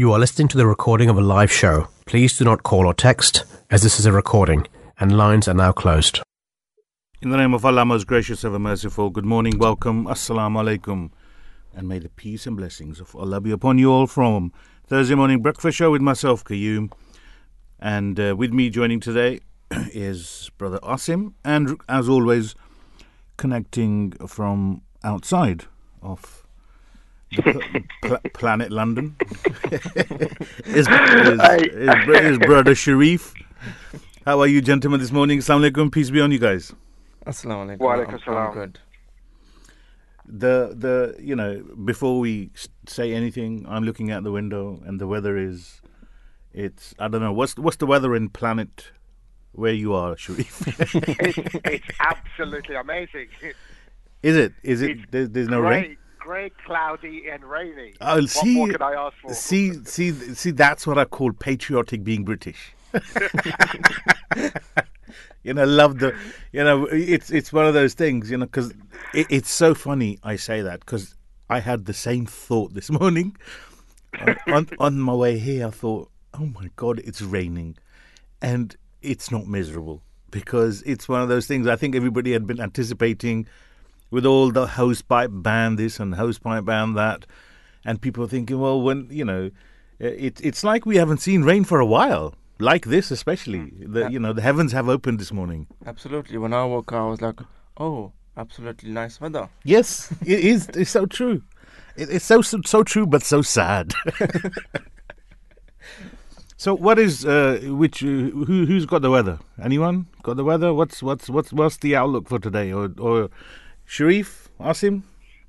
You are listening to the recording of a live show. Please do not call or text, as this is a recording, and lines are now closed. In the name of Allah, most gracious, ever merciful, good morning, welcome, assalamu alaikum, and may the peace and blessings of Allah be upon you all from Thursday morning breakfast show with myself, Qayyum, and uh, with me joining today is Brother Asim, and as always, connecting from outside of the pl- planet London his, is, is, is Brother Sharif. How are you, gentlemen, this morning? Assalamu alaikum, peace be on you guys. Assalamu alaikum. Wa alaikum I'm- salam. Good. the the you know before we say anything i'm looking out the window and the weather is it's i don't know what's what's the weather in planet where you are sharif it's, it's absolutely amazing. is it is it It's there's, there's no grey, rain grey, cloudy, and rainy. oh what see more can I ask for? see see see that's what i call patriotic being british you know love the you know it's it's one of those things you know because it, it's so funny i say that because i had the same thought this morning on, on on my way here i thought oh my god it's raining and it's not miserable because it's one of those things i think everybody had been anticipating with all the hosepipe ban this and hosepipe ban that. And people are thinking well when you know it, it's like we haven't seen rain for a while like this especially. The you know the heavens have opened this morning. Absolutely. When I woke up, I was like, oh, absolutely nice weather. yes it is. It's so true. It, it's so, so so true but so sad. So what is uh which uh, who who's got the weather? Anyone got the weather? What's what's what's what's the outlook for today? Or or sharif asim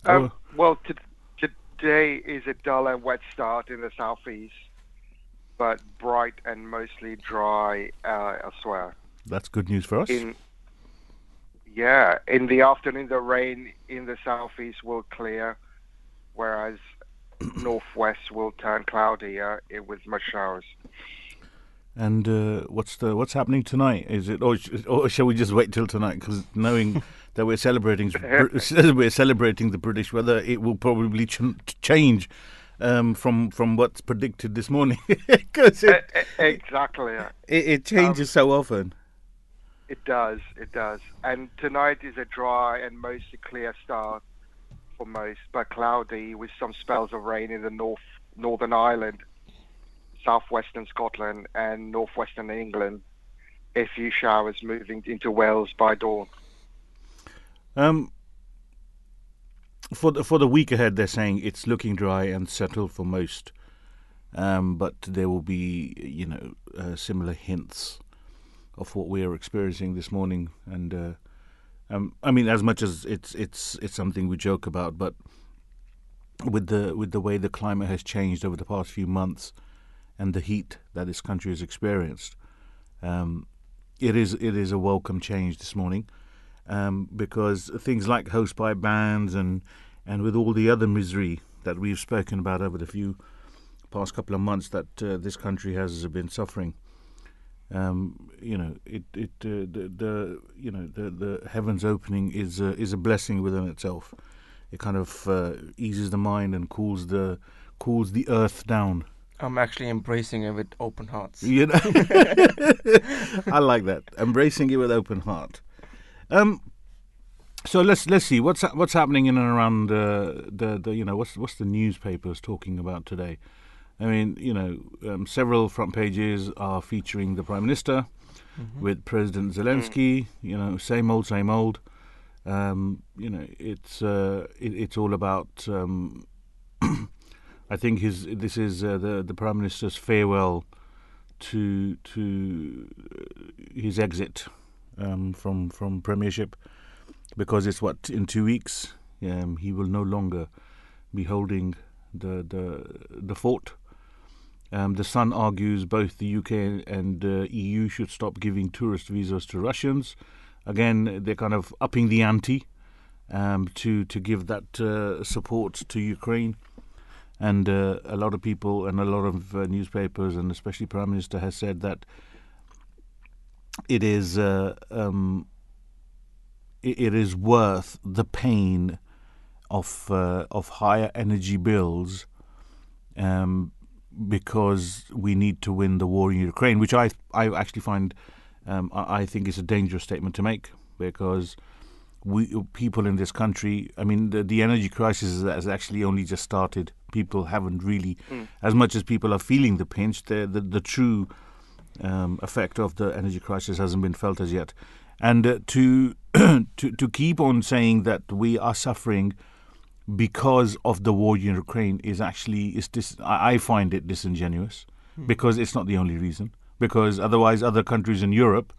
Um, well, t- today is a dull and wet start in the southeast, but bright and mostly dry uh, elsewhere. that's good news for us In yeah, in the afternoon, the rain in the southeast will clear, whereas northwest will turn cloudier uh, with much showers. And uh, what's the what's happening tonight? Is it or, sh- or shall we just wait till tonight? Because knowing that we're celebrating we're celebrating the British weather, it will probably ch- change um, from from what's predicted this morning. Because it, exactly. yeah. it it changes so often. It does, it does. And tonight is a dry and mostly clear start for most, but cloudy with some spells of rain in the north, Northern Ireland, southwestern Scotland, and northwestern England. A few showers moving into Wales by dawn. Um, for the for the week ahead, they're saying it's looking dry and settled for most, um, but there will be you know uh, similar hints of what we are experiencing this morning. And uh, um, I mean, as much as it's it's it's something we joke about, but with the with the way the climate has changed over the past few months and the heat that this country has experienced, um, it is it is a welcome change this morning um, because things like hosepipe bans and and with all the other misery that we've spoken about over the few past couple of months that uh, this country has been suffering. Um, you know, it it uh, the, the you know the the heavens opening is a, is a blessing within itself. It kind of uh, eases the mind and cools the cools the earth down. I'm actually embracing it with open hearts. You know, I like that. Embracing it with open heart. Um, so let's let's see what's what's happening in and around uh, the the you know what's what's the newspapers talking about today. I mean, you know, um, several front pages are featuring the prime minister with President Zelensky. You know, same old, same old. Um, you know, it's uh, it, it's all about. Um, I think his this is uh, the the prime minister's farewell to to uh, his exit um, from from premiership because it's what in two weeks um, he will no longer be holding the the the fort. Um, the Sun argues both the UK and uh, EU should stop giving tourist visas to Russians. Again, they're kind of upping the ante um, to to give that uh, support to Ukraine. And uh, a lot of people and a lot of uh, newspapers, and especially Prime Minister, has said that it is uh, um, it, it is worth the pain of uh, of higher energy bills um, because we need to win the war in Ukraine, which I I actually find um, I, I think is a dangerous statement to make because we people in this country. I mean, the, the energy crisis has actually only just started. People haven't really, as much as people are feeling the pinch, the the, the true um, effect of the energy crisis hasn't been felt as yet. And uh, to to to keep on saying that we are suffering because of the war in Ukraine is actually is dis- I find it disingenuous because it's not the only reason. Because otherwise, other countries in Europe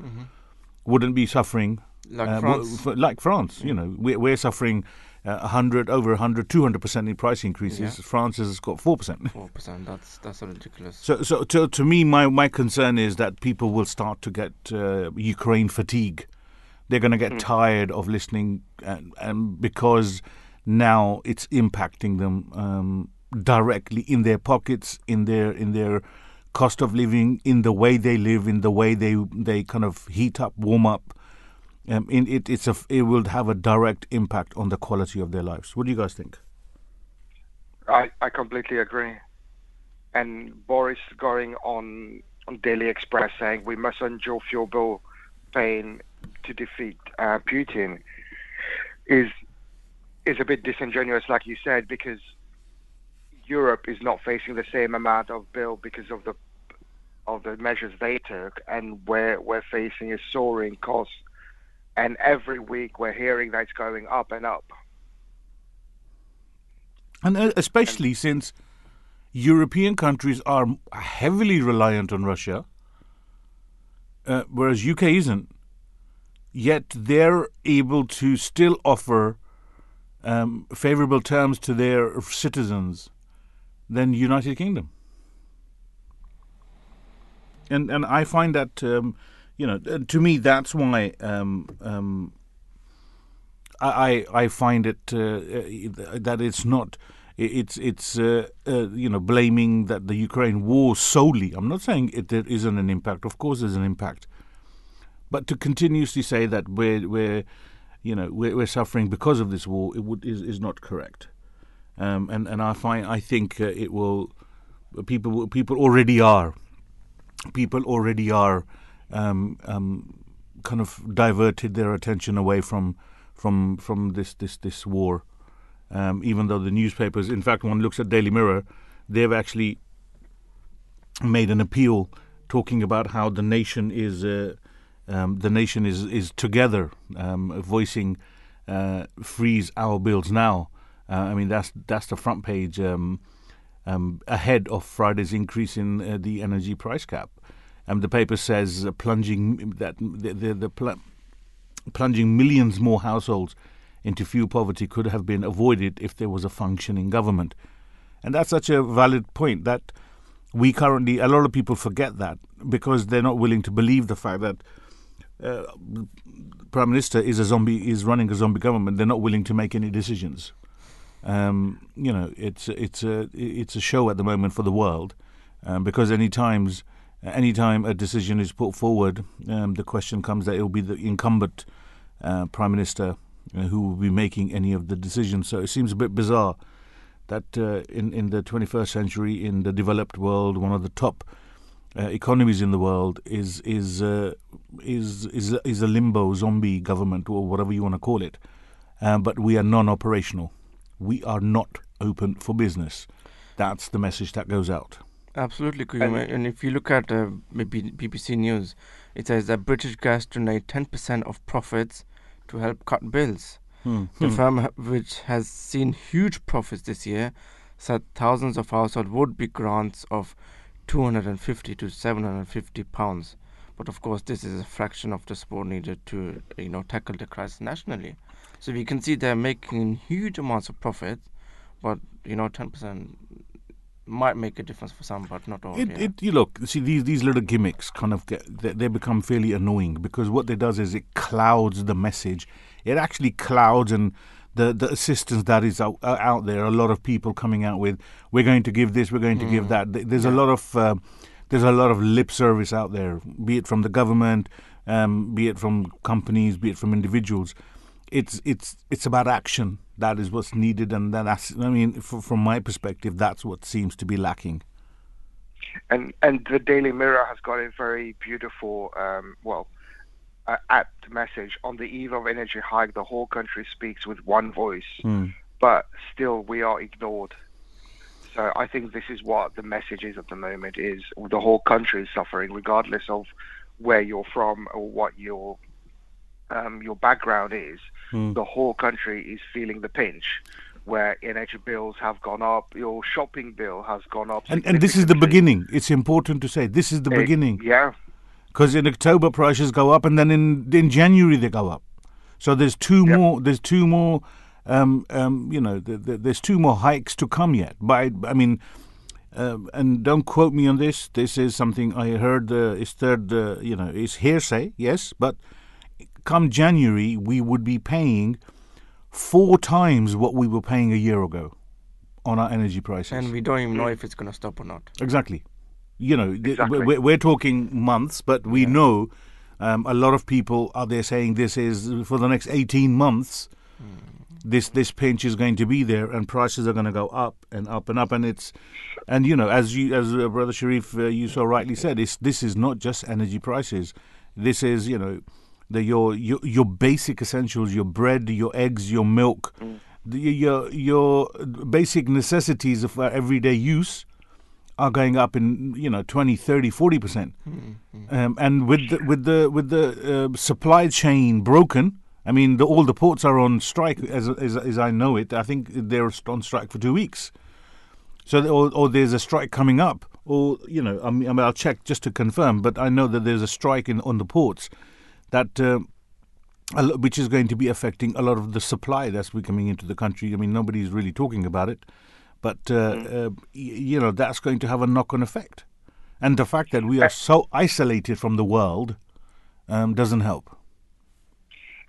wouldn't be suffering Like uh, France. w- like France. You know, we're, we're suffering uh, 100 over 100, 200 percent in price increases. Yeah. France has got four percent. Four percent. That's that's ridiculous. So, so to, to me, my, my concern is that people will start to get uh, Ukraine fatigue. They're going to get tired of listening, and, and because now it's impacting them um, directly in their pockets, in their in their cost of living, in the way they live, in the way they they kind of heat up, warm up. Um, it, it's a it will have a direct impact on the quality of their lives. What do you guys think? I, I completely agree. And Boris going on on Daily Express saying we must endure fuel bill pain to defeat uh, Putin is is a bit disingenuous, like you said, because Europe is not facing the same amount of bill because of the of the measures they took, and we're we're facing a soaring cost. And every week we're hearing that it's going up and up. And uh, especially since European countries are heavily reliant on Russia, uh, whereas UK isn't, yet they're able to still offer um, favorable terms to their citizens than United Kingdom. And and I find that um, you know uh, to me that's why um, um, I I find it uh, uh, that it's not it's it's uh, uh, you know blaming that the Ukraine war solely. I'm not saying it there isn't an impact. Of course, there's an impact, but to continuously say that we're we're you know we're, we're suffering because of this war it would is is not correct. Um, and and I find I think uh, it will people people already are people already are um, um, kind of diverted their attention away from from from this this this war. Um, even though the newspapers, in fact, one looks at Daily Mirror, they've actually made an appeal talking about how the nation is uh, um, the nation is is together, um, voicing uh, freeze our bills now. Uh, I mean that's that's the front page um, ahead of Friday's increase in uh, the energy price cap. Um, the paper says uh, plunging that the the, the pl- plunging millions more households into fuel poverty could have been avoided if there was a functioning government. And that's such a valid point that we currently, a lot of people forget that because they're not willing to believe the fact that uh, Prime Minister is a zombie, is running a zombie government. They're not willing to make any decisions. Um, you know, it's it's a it's a show at the moment for the world um, because any times anytime a decision is put forward, um, the question comes that it will be the incumbent uh, prime minister uh, who will be making any of the decisions. So it seems a bit bizarre that uh, in in the 21st century, in the developed world, one of the top uh, economies in the world is is uh, is is is a limbo zombie government or whatever you want to call it, um, but we are non-operational. We are not open for business. That's the message that goes out. Absolutely, Qayyum. And- And, if you look at uh, maybe BBC News, it says that British Gas donate 10% of profits to help cut bills. Hmm. The Hmm. firm, which has seen huge profits this year, said thousands of households would be grants of 250 to 750 pounds. But of course, this is a fraction of the support needed to, you know, tackle the crisis nationally. So we can see they're making huge amounts of profit, but you know, 10% might make a difference for some, but not all. It, yeah. it, you look, see these these little gimmicks kind of get they, they become fairly annoying because what it does is it clouds the message. It actually clouds and the the assistance that is out, uh, out there. A lot of people coming out with we're going to give this, we're going to give that. Th- There's a lot of uh, there's a lot of lip service out there, be it from the government, um, be it from companies, be it from individuals. It's it's it's about action. That is what's needed, and that's I mean, f- from my perspective, that's what seems to be lacking. and and the Daily Mirror has got a very beautiful, um, well, uh, apt message on the eve of energy hike. The whole country speaks with one voice, Mm. but still we are ignored. So I think this is what the message is at the moment: is the whole country is suffering, regardless of where you're from or what your um, your background is. Mm. The whole country is feeling the pinch. Where energy bills have gone up, your shopping bill has gone up. And and this is the beginning. It's important to say this is the Eh, beginning Yeah, because in October prices go up, and then in in January they go up. So there's two Yep. more. There's two more. Um, um, you know, th th there's two more hikes to come yet. But I, I mean, um, and don't quote me on this. This is something I heard. Uh, is third. Uh, you know, is hearsay. Yes, but come January we would be paying four times what we were paying a year ago on our energy prices. And we don't even know if it's going to stop or not. Exactly. You know, Exactly. we're, we're talking months, but we know um, a lot of people are there saying this is for the next 18 months. This this pinch is going to be there, and prices are going to go up and up and up, and it's, and you know, as you as uh, brother Sharif uh, you so rightly said, it's this is not just energy prices. This is you know, the your your your basic essentials, your bread, your eggs, your milk, the, your your basic necessities of uh, everyday use are going up in you know 20 30 40 percent. Um, and with the, with the with the uh, supply chain broken i mean the, all the ports are on strike as, as as i know it. I think they're on strike for two weeks. So th- or, or there's a strike coming up or you know I mean, I mean i'll check just to confirm but i know that there's a strike in on the ports that uh, which is going to be affecting a lot of the supply that's coming into the country. I mean, nobody's really talking about it, but uh, uh, you know that's going to have a knock-on effect, and the fact that we are so isolated from the world um, doesn't help.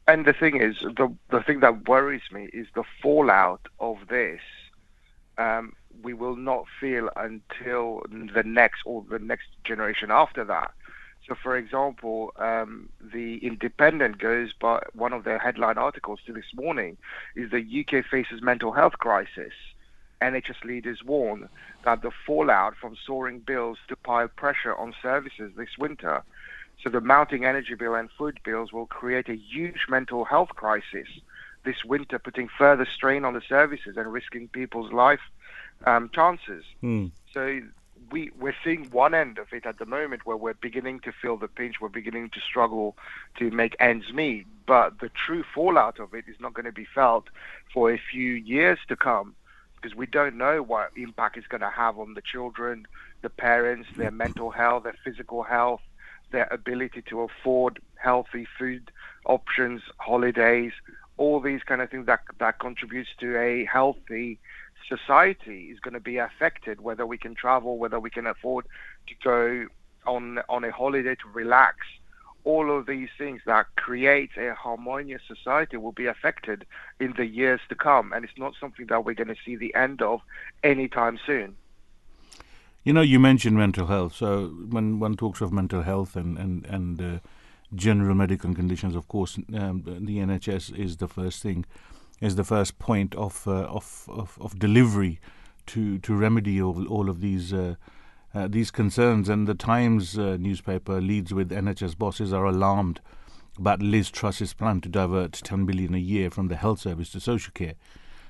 and the thing is, the the thing that worries me is the fallout of this. Um, we will not feel until the next or the next generation after that. So, for example, um, the Independent goes by one of their headline articles to this morning is the UK faces mental health crisis. NHS leaders warn that the fallout from soaring bills to pile pressure on services this winter. So the mounting energy bill and food bills will create a huge mental health crisis this winter, putting further strain on the services and risking people's life um, chances. Hmm. So we we're seeing one end of it at the moment where we're beginning to feel the pinch, we're beginning to struggle to make ends meet. But the true fallout of it is not going to be felt for a few years to come because we don't know what impact it's going to have on the children, the parents, their mental health, their physical health, their ability to afford healthy food options, holidays, all these kind of things that that contributes to a healthy society is going to be affected whether we can travel whether we can afford to go on on a holiday to relax all of these things that create a harmonious society will be affected in the years to come and it's not something that we're going to see the end of anytime soon You know, you mentioned mental health. So when one talks of mental health and and and uh, general medical conditions, of course, um, the NHS is the first thing, is the first point of uh, of, of of delivery to to remedy all, all of these. Uh, uh, these concerns and the Times uh, newspaper leads with NHS bosses are alarmed about Liz Truss's plan to divert 10 billion a year from the health service to social care.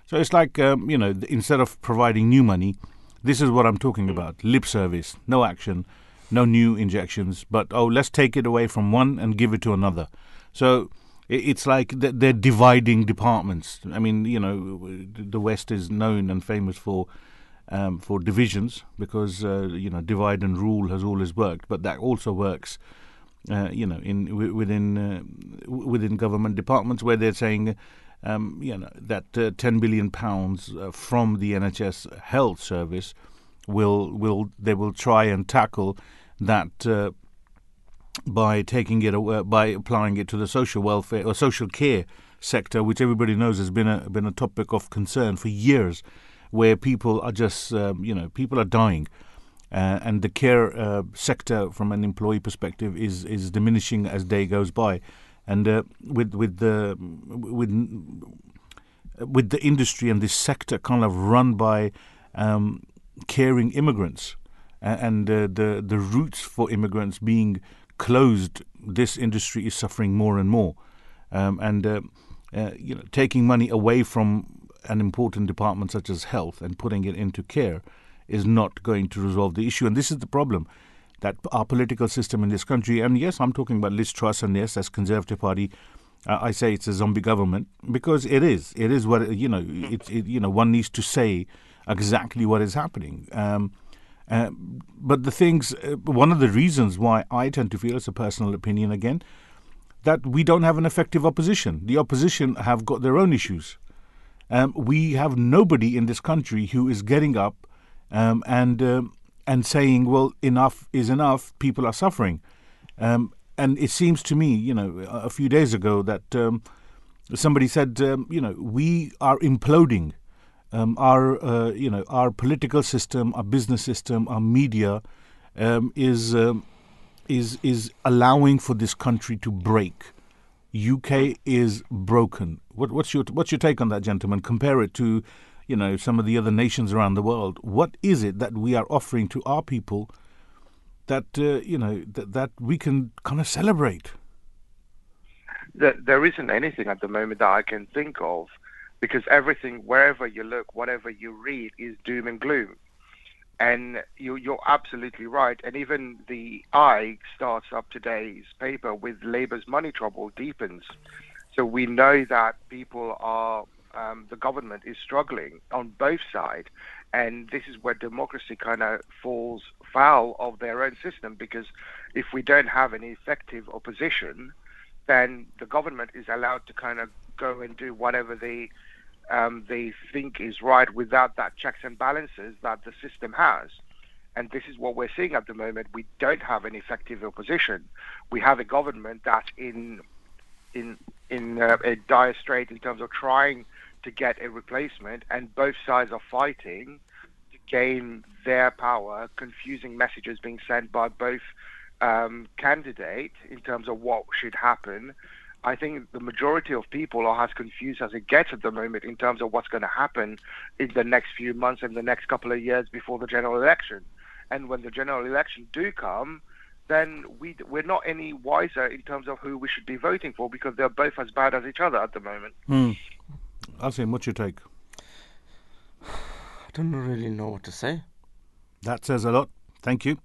So it's like um, you know, instead of providing new money, this is what I'm talking about: lip service, no action, no new injections, but oh, let's take it away from one and give it to another. So it's like they're dividing departments. I mean, you know, the West is known and famous for um, for divisions because uh, you know divide and rule has always worked, but that also works. Uh, you know, in w- within uh, within government departments where they're saying, um, you know, that uh, 10 billion pounds uh, from the NHS Health Service will will they will try and tackle that uh, by taking it by applying it to the social welfare or social care sector, which everybody knows has been a been a topic of concern for years, where people are just um, you know people are dying. Uh, and the care uh, sector, from an employee perspective, is is diminishing as day goes by, and uh, with with the with with the industry and this sector kind of run by um, caring immigrants, and uh, the the routes for immigrants being closed, this industry is suffering more and more, um, and uh, uh, you know taking money away from an important department such as health and putting it into care is not going to resolve the issue, and this is the problem that our political system in this country, and yes, I'm talking about Liz Truss, and yes, as Conservative Party, uh, I say it's a zombie government because it is. It is what you know. It, it you know one needs to say exactly what is happening. Um, uh, but the things, uh, one of the reasons why I tend to feel, it's a personal opinion again, that we don't have an effective opposition. The opposition have got their own issues. Um, we have nobody in this country who is getting up um, and um, and saying, "Well, enough is enough. People are suffering." Um, and it seems to me, you know, a few days ago that um, somebody said, you know, we are imploding um, our uh, you know our political system, our business system, our media um, is um, is is allowing for this country to break. UK is broken. What, what's your what's your take on that, gentlemen? Compare it to you know some of the other nations around the world. What is it that we are offering to our people that uh, you know that, that we can kind of celebrate? There isn't anything at the moment that I can think of because everything, wherever you look, whatever you read, is doom and gloom. And you, you're absolutely right. And even the I starts up today's paper with Labour's money trouble deepens. So we know that people are, um, the government is struggling on both sides. And this is where democracy kind of falls foul of their own system because if we don't have an effective opposition, then the government is allowed to kind of go and do whatever they um, they think is right without that checks and balances that the system has. And this is what we're seeing at the moment. We don't have an effective opposition. We have a government that's in in in uh, a dire strait in terms of trying to get a replacement, and both sides are fighting to gain their power. Confusing messages being sent by both um, candidates in terms of what should happen. I think the majority of people are as confused as it gets at the moment in terms of what's going to happen in the next few months and the next couple of years before the general election. And when the general election do come, then we we're not any wiser in terms of who we should be voting for because they're both as bad as each other at the moment. Hmm. Asim, what's your take? I don't really know what to say. That says a lot. Thank you.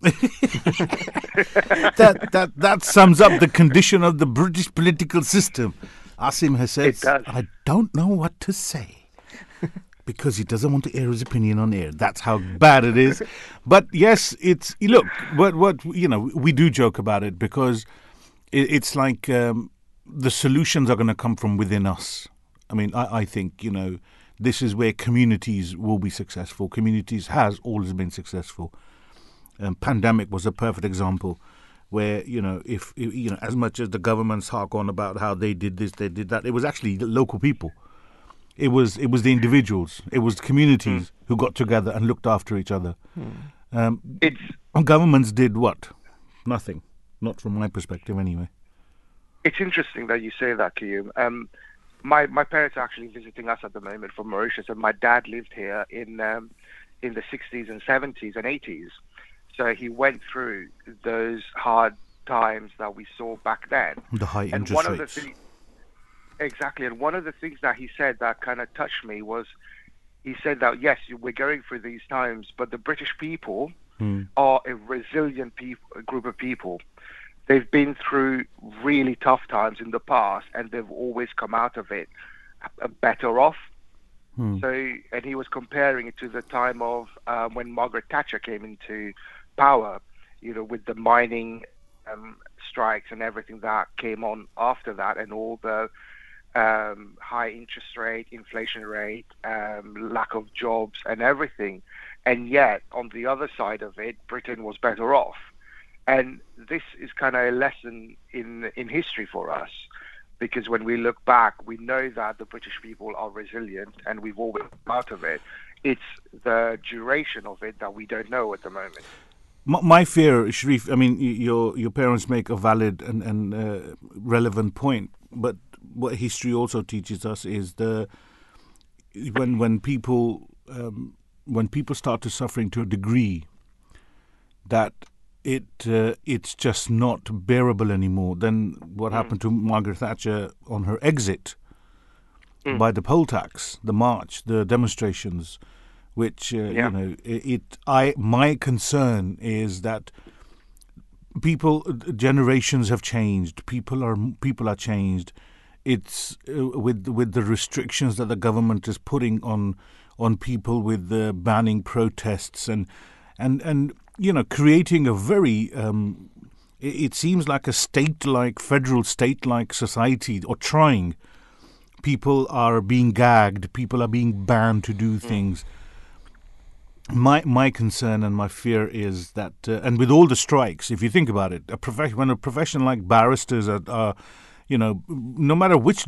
that, that, that sums up the condition of the British political system. Asim has said, I don't know what to say. because he doesn't want to air his opinion on air. That's how bad it is. But yes, it's look. What what you know, we do joke about it because it, it's like um, the solutions are going to come from within us. I mean, I, I think you know this is where communities will be successful. Communities has always been successful. Um, pandemic was a perfect example where you know if you know as much as the governments hark on about how they did this they did that it was actually the local people. It was it was the individuals. It was the communities mm. who got together and looked after each other. Mm. um, it's governments did what? Nothing. Not from my perspective anyway. It's interesting that you say that Qayyum. Um, my my parents are actually visiting us at the moment from Mauritius and my dad lived here in um, in the 60s and 70s and 80s so he went through those hard times that we saw back then. The high and interest one rates. Of the things, exactly. And one of the things that he said that kind of touched me was he said that, yes, we're going through these times, but the British people hmm. are a resilient group of people. They've been through really tough times in the past, and they've always come out of it better off. Hmm. So, and he was comparing it to the time of uh, when Margaret Thatcher came into power, you know, with the mining um, strikes and everything that came on after that, and all the um, high interest rate, inflation rate, um, lack of jobs, and everything. And yet, on the other side of it, Britain was better off. And this is kind of a lesson in in history for us, because when we look back, we know that the British people are resilient, and we've always come out of it. It's the duration of it that we don't know at the moment my fear, Sharif, I mean, your your parents make a valid and, and uh, relevant point, but what history also teaches us is the when when people um, when people start to suffering to a degree, that it uh, it's just not bearable anymore. Then what happened to Margaret Thatcher on her exit by the poll tax, the march, the demonstrations, which uh, Yeah. you know it, it. I my concern is that people generations have changed. People are people are changed. It's uh, with with the restrictions that the government is putting on on people with uh, banning protests and and and you know creating a very um, it, it seems like a state-like federal state-like society or trying people are being gagged people are being banned to do things my my concern and my fear is that uh, and with all the strikes if you think about it a prof- when a profession like barristers are, are you know no matter which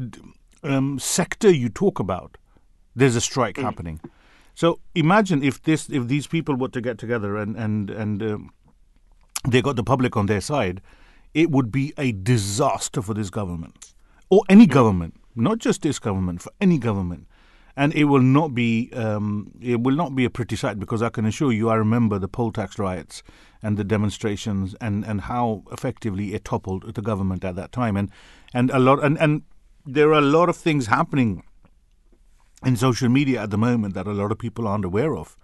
um, sector you talk about there's a strike happening. So imagine if this if these people were to get together and and and um, they got the public on their side it would be a disaster for this government or any government not just this government for any government and it will not be um, it will not be a pretty sight because I can assure you I remember the poll tax riots and the demonstrations and, and how effectively it toppled the government at that time. And and a lot and, and there are a lot of things happening in social media at the moment that a lot of people aren't aware of.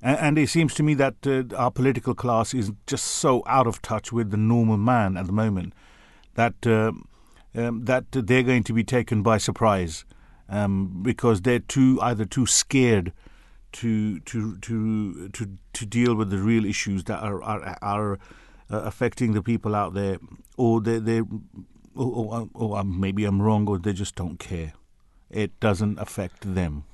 And, it seems to me that uh, our political class is just so out of touch with the normal man at the moment that uh, um, that they're going to be taken by surprise um, because they're too either too scared to to to to to deal with the real issues that are are, are uh, affecting the people out there, or they they or, or, or maybe I'm wrong, or they just don't care. It doesn't affect them.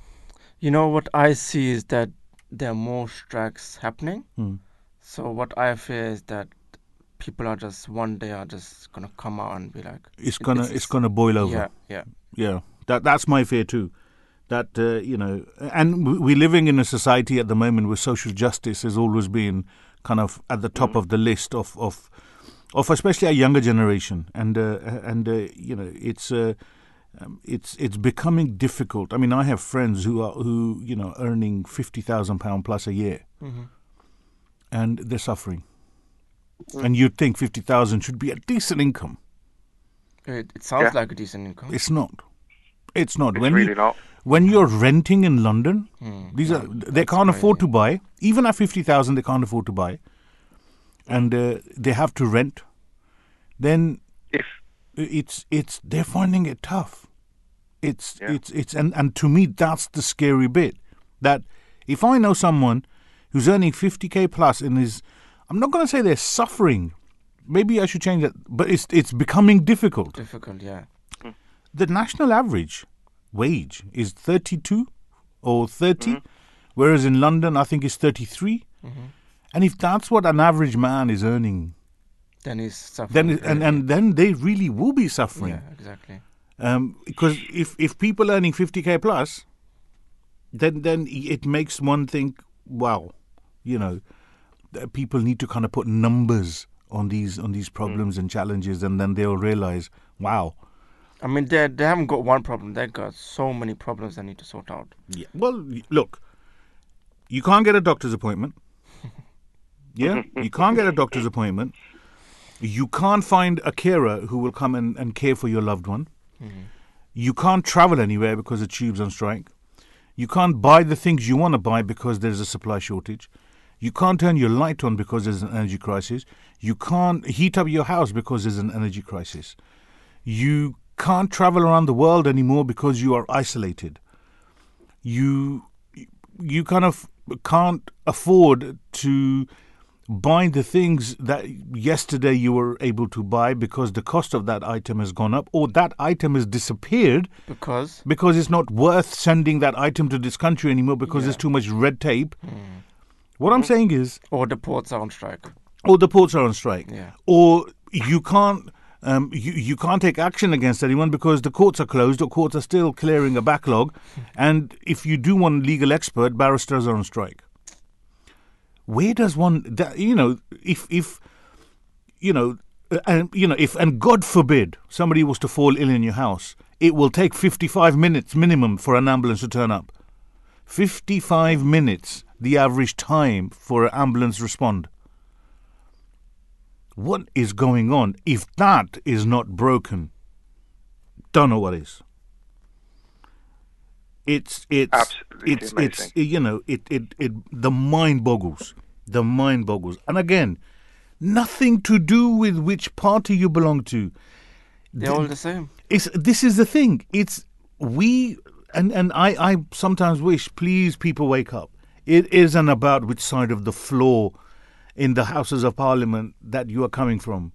You know what I see is that there are more strikes happening. Hmm. So what I fear is that people are just one day are just gonna come out and be like, It's gonna it's- it's, gonna boil over. yeah, yeah, Yeah, that that's my fear too. That uh, you know, and we're living in a society at the moment where social justice has always been kind of at the top of the list of of of especially a younger generation, and uh, and uh, you know, it's. Uh, um, it's it's becoming difficult. I mean, I have friends who are who you know earning fifty thousand pound plus a year, and they're suffering. And you'd think fifty thousand should be a decent income. it, it sounds Yeah. like a decent income. It's not. It's not. It's when really you, not. when you're renting in London, Hmm, these yeah, are they can't afford to buy. Even at fifty thousand, they can't afford to buy, and uh, they have to rent. Then If it's it's they're finding it tough. It's Yeah. it's it's and and to me that's the scary bit. That if I know someone who's earning fifty k plus and is, I'm not going to say they're suffering. Maybe I should change that, but it's it's becoming difficult Difficult, yeah. The national average wage is 32 or 30 mm-hmm. whereas in london i think it's 33 mm-hmm. and if that's what an average man is earning Then he's suffering. then and, and then they really will be suffering. Yeah, exactly. um, because if if people earning 50k plus then then it makes one think wow you know people need to kind of put numbers on these on these problems mm. and challenges and then they'll realize wow I mean, they they haven't got one problem. They've got so many problems they need to sort out. Yeah. Well, look, you can't get a doctor's appointment. Yeah, you can't get a doctor's appointment. You can't find a carer who will come and, and care for your loved one. Mm-hmm. You can't travel anywhere because the tube's on strike. You can't buy the things you want to buy because there's a supply shortage. You can't turn your light on because there's an energy crisis. You can't heat up your house because there's an energy crisis. You can't travel around the world anymore because you are isolated you you kind of can't afford to buy the things that yesterday you were able to buy because the cost of that item has gone up or that item has disappeared Because because it's not worth sending that item to this country anymore because there's too much red tape. Hmm. What I'm saying is, or the ports are on strike. or the ports are on strike, Yeah. or you can't. Um, you, you can't take action against anyone because the courts are closed or courts are still clearing a backlog. and if you do want legal expert, barristers are on strike. Where does one, you know, if, if, you know, uh, and, you know, if, and God forbid somebody was to fall ill in your house, it will take 55 minutes minimum for an ambulance to turn up. 55 minutes, the average time for an ambulance respond. What is going on? If that is not broken, don't know what is. It's it's Absolutely it's amazing. it's you know it it it the mind boggles, the mind boggles, and again, nothing to do with which party you belong to. They're all the same. It's this is the thing. It's we and and I I sometimes wish please people wake up. It isn't about which side of the floor in the houses of parliament that you are coming from.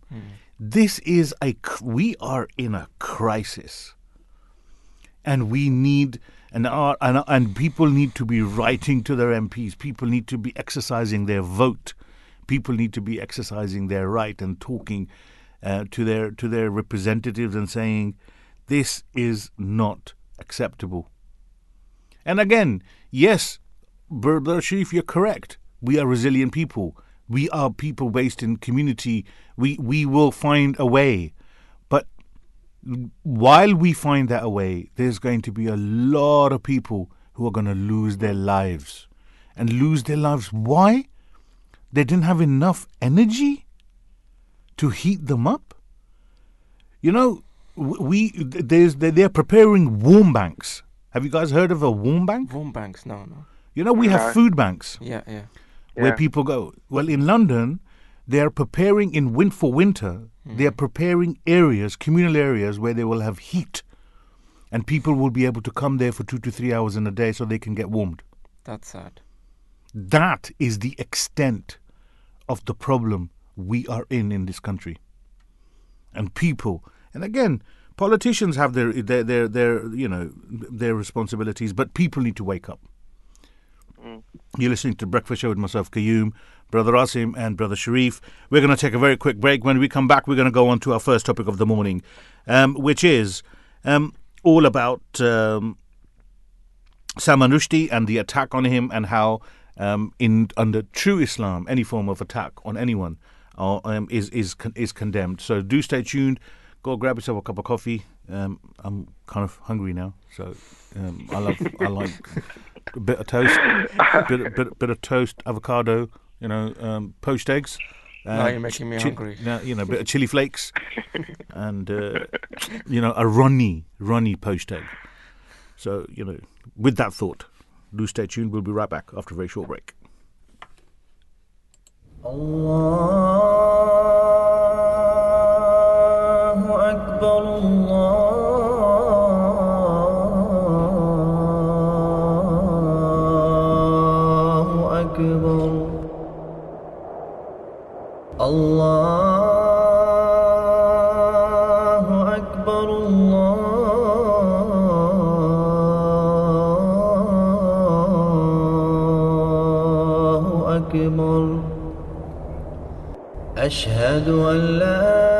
This is a we are in a crisis. And we need and our, and and people need to be writing to their MPs. People need to be exercising their vote. People need to be exercising their right and talking uh, to their to their representatives and saying this is not acceptable. And again, yes, Brother Sharif, you're correct. We are resilient people. We are people based in community. We we will find a way. But while we find that a way, there's going to be a lot of people who are going to lose their lives. And lose their lives. Why? They didn't have enough energy to heat them up. You know, we there's they're they're preparing warm banks. Have you guys heard of a warm bank? Warm banks, no, no. You know, we have food banks Yeah, yeah. Where people go. Well, in London, they are preparing in win for winter. They are hmm. preparing areas, communal areas, where they will have heat, and people will be able to come there for two to three hours in a day so they can get warmed. That's sad. That is the extent of the problem we are in in this country. And people, and again, politicians have their their their, their you know their responsibilities, but people need to wake up. You're listening to Breakfast Show with myself, Qayyum, Brother Asim, and Brother Sharif. We're going to take a very quick break. When we come back, we're going to go on to our first topic of the morning, um, which is um, all about um, Salman Rushdie and the attack on him, and how, um, in under true Islam, any form of attack on anyone uh, um, is is is condemned. So do stay tuned. Go grab yourself a cup of coffee. Um, I'm kind of hungry now, so um, I love I like a bit of toast, bit, bit, bit of toast, avocado, you know, um, poached eggs. Uh, now you're making me chi- hungry. Now, you know, a bit of chili flakes, and uh, you know, a runny, runny poached egg. So you know, with that thought, do stay tuned. We'll be right back after a very short break. Allah. أكبر. أشهد أن لا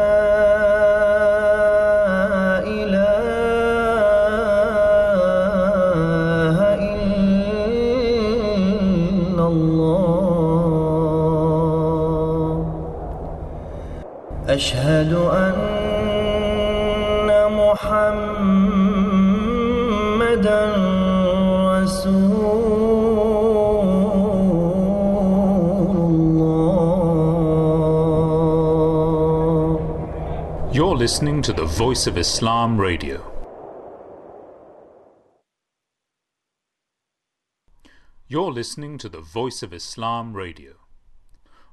listening to the Voice of Islam Radio. You're listening to the Voice of Islam Radio,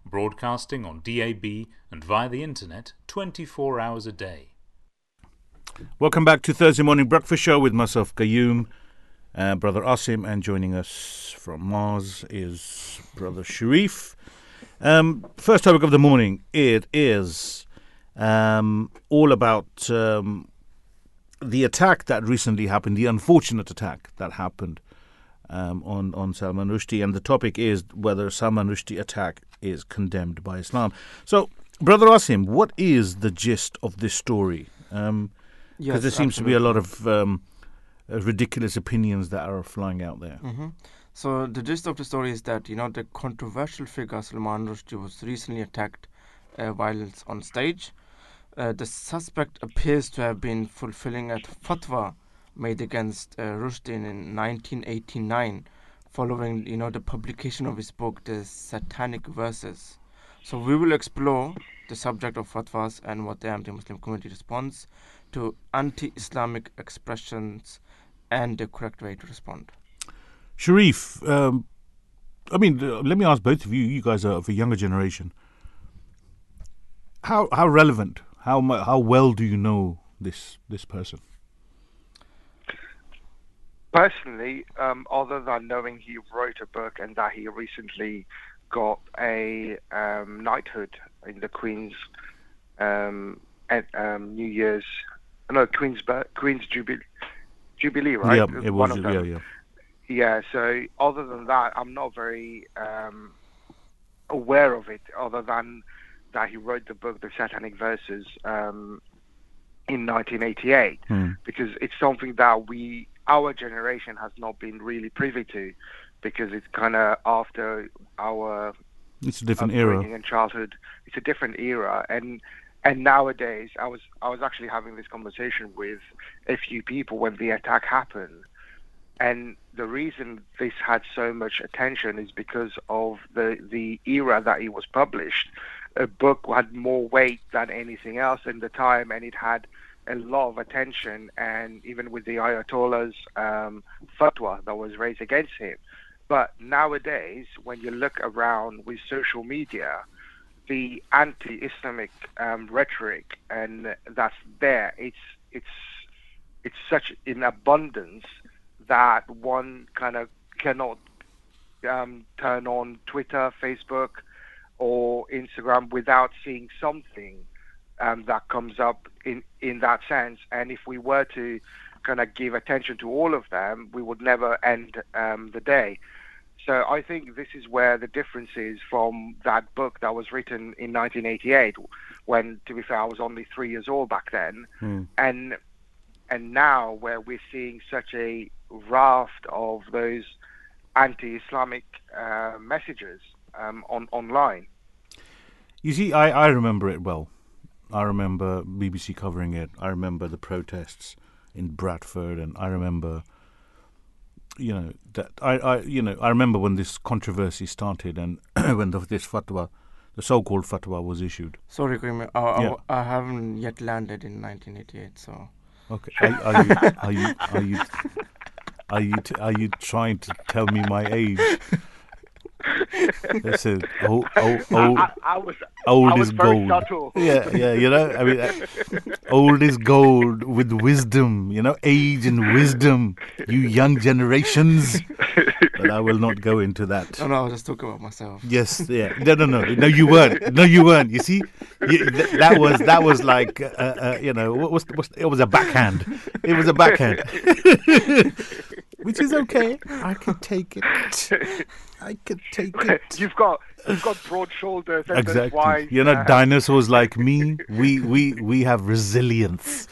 broadcasting on DAB and via the internet 24 hours a day. Welcome back to Thursday morning breakfast show with myself, Qayyum, uh, brother Asim, and joining us from Mars is brother Sharif. Um, first topic of the morning it is um, all about um, the attack that recently happened, the unfortunate attack that happened um, on on Salman Rushdie, and the topic is whether Salman Rushdie attack is condemned by Islam. So, brother Asim, what is the gist of this story? Um, because Yes, there seems to be a lot of um, uh, ridiculous opinions that are flying out there. hmm So the gist of the story is that you know the controversial figure Salman Rushdie was recently attacked uh, while on stage. Uh, the suspect appears to have been fulfilling a fatwa made against uh, Rushdie in 1989, following you know the publication of his book, The Satanic Verses. So we will explore the subject of fatwas and what the anti-Muslim community responds to anti-Islamic expressions and the correct way to respond. Sharif, um, I mean, uh, let me ask both of you. You guys are of a younger generation. How how relevant? How mu- how well do you know this this person? Personally, um, other than knowing he wrote a book and that he recently got a um, knighthood in the Queen's um, at, um, New Year's, no Queen's Queen's Jubilee, Jubilee, right? Yeah, it was. Yeah, yeah. Yeah, so other than that, I'm not very um, aware of it, other than that he wrote the book, The Satanic Verses, um, in 1988, Hmm. because it's something that we, our generation, has not been really privy to, because it's kind of after our It's a different era. and childhood. It's a different era, and and nowadays, I was I was actually having this conversation with a few people when the attack happened, and the reason this had so much attention is because of the the era that it was published. A book had more weight than anything else in the time, and it had a lot of attention. And even with the Ayatollah's um, fatwa that was raised against him, but nowadays, when you look around with social media, the anti-Islamic um, rhetoric and that's there, it's it's it's such in abundance that one kind of cannot um, turn on Twitter, Facebook, or Instagram without seeing something um, that comes up in in that sense. And if we were to kind of give attention to all of them, we would never end um, the day. So I think this is where the difference is from that book that was written in 1988, when, to be fair, I was only three years old back then, Hmm. and and now where we're seeing such a raft of those anti-Islamic uh, messages um, on online. You see, I, I remember it well. I remember BBC covering it. I remember the protests in Bradford, and I remember, you know, that I, I you know, I remember when this controversy started and when the, this fatwa, the so-called fatwa, was issued. Sorry, Karim, I, I- Yeah. I haven't yet landed in 1988, so Okay, are, are you are you are you are you t- are you trying to tell me my age? Listen, old, old, old, I, I was old I was is very gold. subtle. Yeah, yeah, you know, I mean, uh, old is gold with wisdom, you know, age and wisdom, you young generations. But I will not go into that. no, no, I was just talking about myself. Yes, yeah, no, no, no, no, you weren't. No, you weren't. You see, you, th- that was that was like, uh, uh, you know, what was, what's, it was a backhand. It was a backhand, which is okay. I can take it. I can take it. you've got you've got broad shoulders, and Exactly. why you know, uh, dinosaurs like me, we we we have resilience.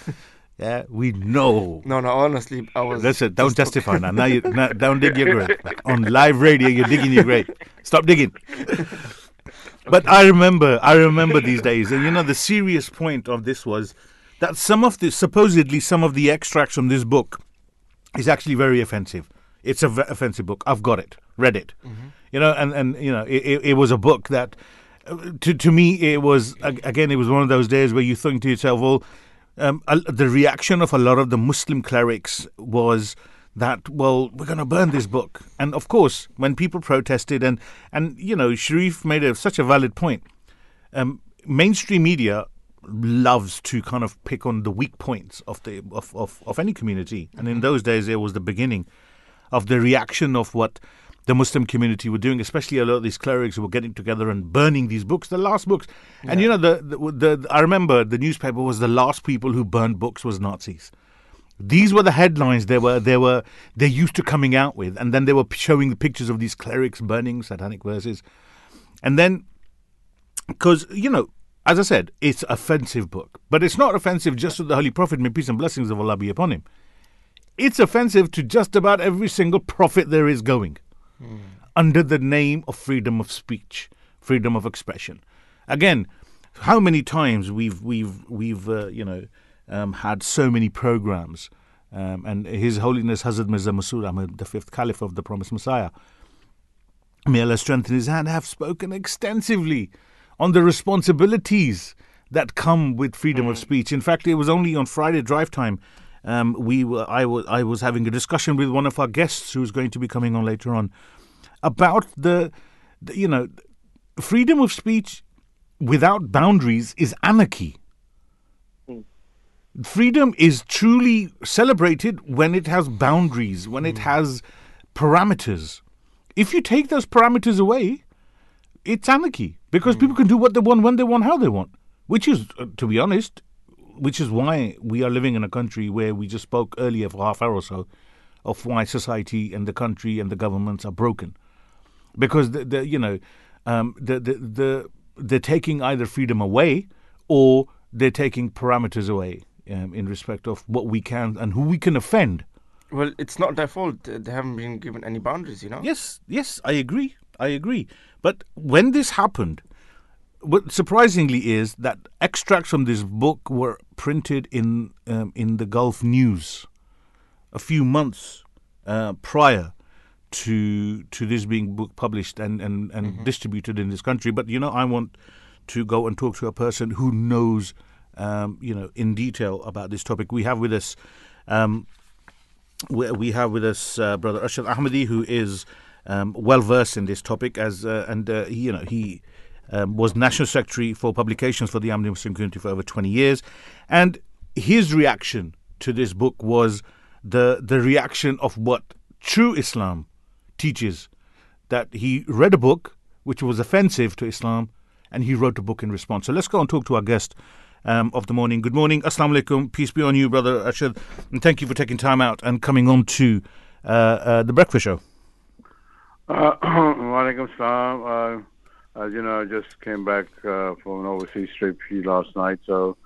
Yeah, we know. No, no, honestly, I was. Listen, don't just justify now. Now you now, don't dig your grave. On live radio, you're digging your grave. Stop digging. But I remember, I remember these days, and you know, the serious point of this was that some of the supposedly some of the extracts from this book is actually very offensive. It's a v- offensive book. I've got it, read it. You know, and and you know, it, it, it was a book that, uh, to to me, it was again, it was one of those days where you think to yourself, well, um, the reaction of a lot of the Muslim clerics was that well we're going to burn this book and of course when people protested and and you know Sharif made a, such a valid point um, mainstream media loves to kind of pick on the weak points of the of, of, of any community and in mm-hmm. those days it was the beginning of the reaction of what the Muslim community were doing, especially a lot of these clerics who were getting together and burning these books, the last books. And you know, the, the, the I remember the newspaper was the last people who burned books was Nazis. These were the headlines they were they were they used to coming out with, and then they were showing the pictures of these clerics burning satanic verses, and then because you know. As I said, it's an offensive book, but it's not offensive just to the Holy Prophet, may peace and blessings of Allah be upon him. It's offensive to just about every single prophet there is going under the name of freedom of speech, freedom of expression. Again, how many times we've we've we've uh, you know um, had so many programs, um, and His Holiness Hazrat Mirza Masroor Ahmad, the fifth Caliph of the Promised Messiah, may Allah strengthen his hand, have spoken extensively on the responsibilities that come with freedom of hmm. speech. In fact, it was only on Friday drive time. Um, we were, I was I was having a discussion with one of our guests who's going to be coming on later on about the, the you know freedom of speech without boundaries is anarchy. Hmm. Freedom is truly celebrated when it has boundaries, when it hmm. has parameters. If you take those parameters away, it's anarchy because people can do what they want, when they want, how they want. Which is, uh, to be honest, which is why we are living in a country where we just spoke earlier for half hour or so of why society and the country and the governments are broken because the, the you know um, the, the the they're taking either freedom away or they're taking parameters away um, in respect of what we can and who we can offend. Well, it's not their fault. They haven't been given any boundaries, you know. Yes, yes, I agree. I agree. But when this happened, what surprisingly is that extracts from this book were printed in um, in the Gulf News a few months uh, prior to to this being book published and and, and distributed in this country. But you know, I want to go and talk to a person who knows, um, you know, in detail about this topic. We have with us. Um, we, we have with us uh, brother Arshad Ahmadi, who is um, well versed in this topic, as uh, and uh, he, you know he um, was national secretary for publications for the Ahmadi Muslim community for over twenty years, and his reaction to this book was the the reaction of what true Islam teaches. That he read a book which was offensive to Islam, and he wrote a book in response. So let's go and talk to our guest um, of the morning. Good morning, Assalamu alaikum, peace be on you, brother Arshad, and thank you for taking time out and coming on to uh, uh, the breakfast show. Uh, Walaikum salam. Uh, as you know, I just came back uh, from an overseas trip last night, so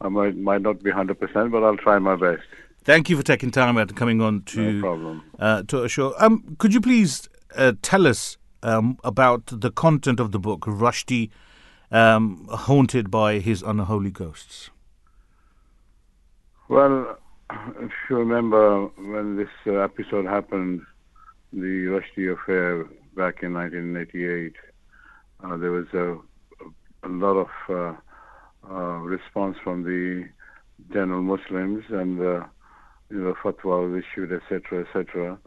I might might not be 100%, but I'll try my best. Thank you for taking time out and coming on to No problem. uh, to our show. Um, could you please uh, tell us um, about the content of the book, Rushdie, um, haunted by his unholy ghosts? Well, if you remember when this uh, episode happened, the Rushdie affair back in 1988, uh, there was a, a lot of uh, uh, response from the general Muslims and uh, you know, fatwa was issued, etc., etc.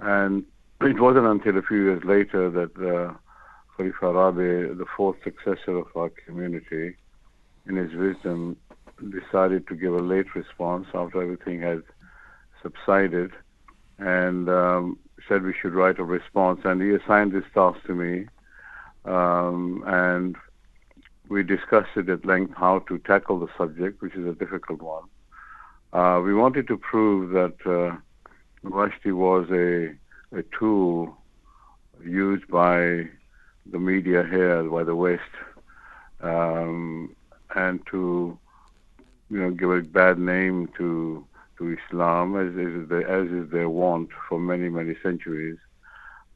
And it wasn't until a few years later that uh, Khalifa Rabi, the fourth successor of our community, in his wisdom, decided to give a late response after everything had subsided and um, said we should write a response. And he assigned this task to me. Um, and we discussed it at length how to tackle the subject, which is a difficult one. Uh, we wanted to prove that uh, Rushdie was a, a tool used by the media here, by the West, um, and to you know give a bad name to to Islam, as is the, as is their wont for many many centuries.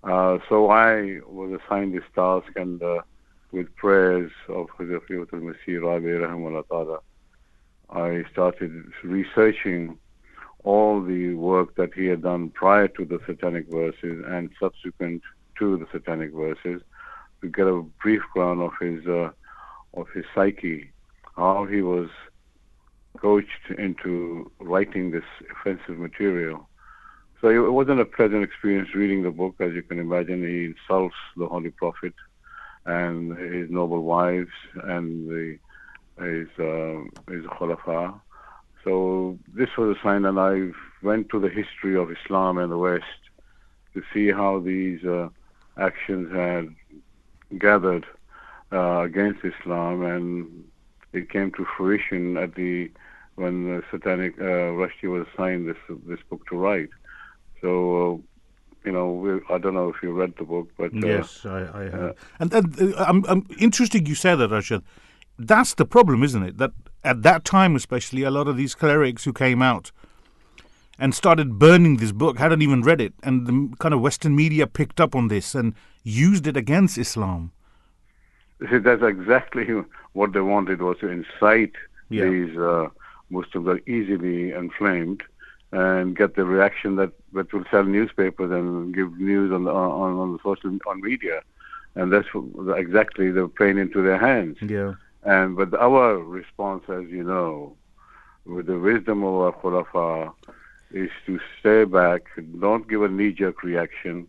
Uh, so I was assigned this task, and uh, with prayers of Hazrat al-Masih Rabi ta'ala, I started researching all the work that he had done prior to the satanic verses and subsequent to the satanic verses to get a brief ground of his uh, of his psyche, how he was coached into writing this offensive material. So it wasn't a pleasant experience reading the book, as you can imagine. He insults the Holy Prophet and his noble wives and the his uh, his khulafa. So this was a sign, and I went to the history of Islam and the West to see how these uh, actions had gathered uh, against Islam, and it came to fruition at the when the satanic uh, Rushdie was assigned this this book to write. So. Uh, you know, we, I don't know if you read the book, but uh, Yes, I, I have. and and uh, I'm, I'm interesting you say that, Rashid. That's the problem, isn't it? That at that time, especially, a lot of these clerics who came out and started burning this book hadn't even read it, and the kind of Western media picked up on this and used it against Islam. See, that's exactly what they wanted was to incite Yeah. these uh, Muslims are easily inflamed and get the reaction that, that will sell newspapers and give news on the, on, on the social on media. and that's exactly they're playing into their hands. Yeah. And but our response, as you know, with the wisdom of our khulafa, is to stay back, don't give a knee-jerk reaction,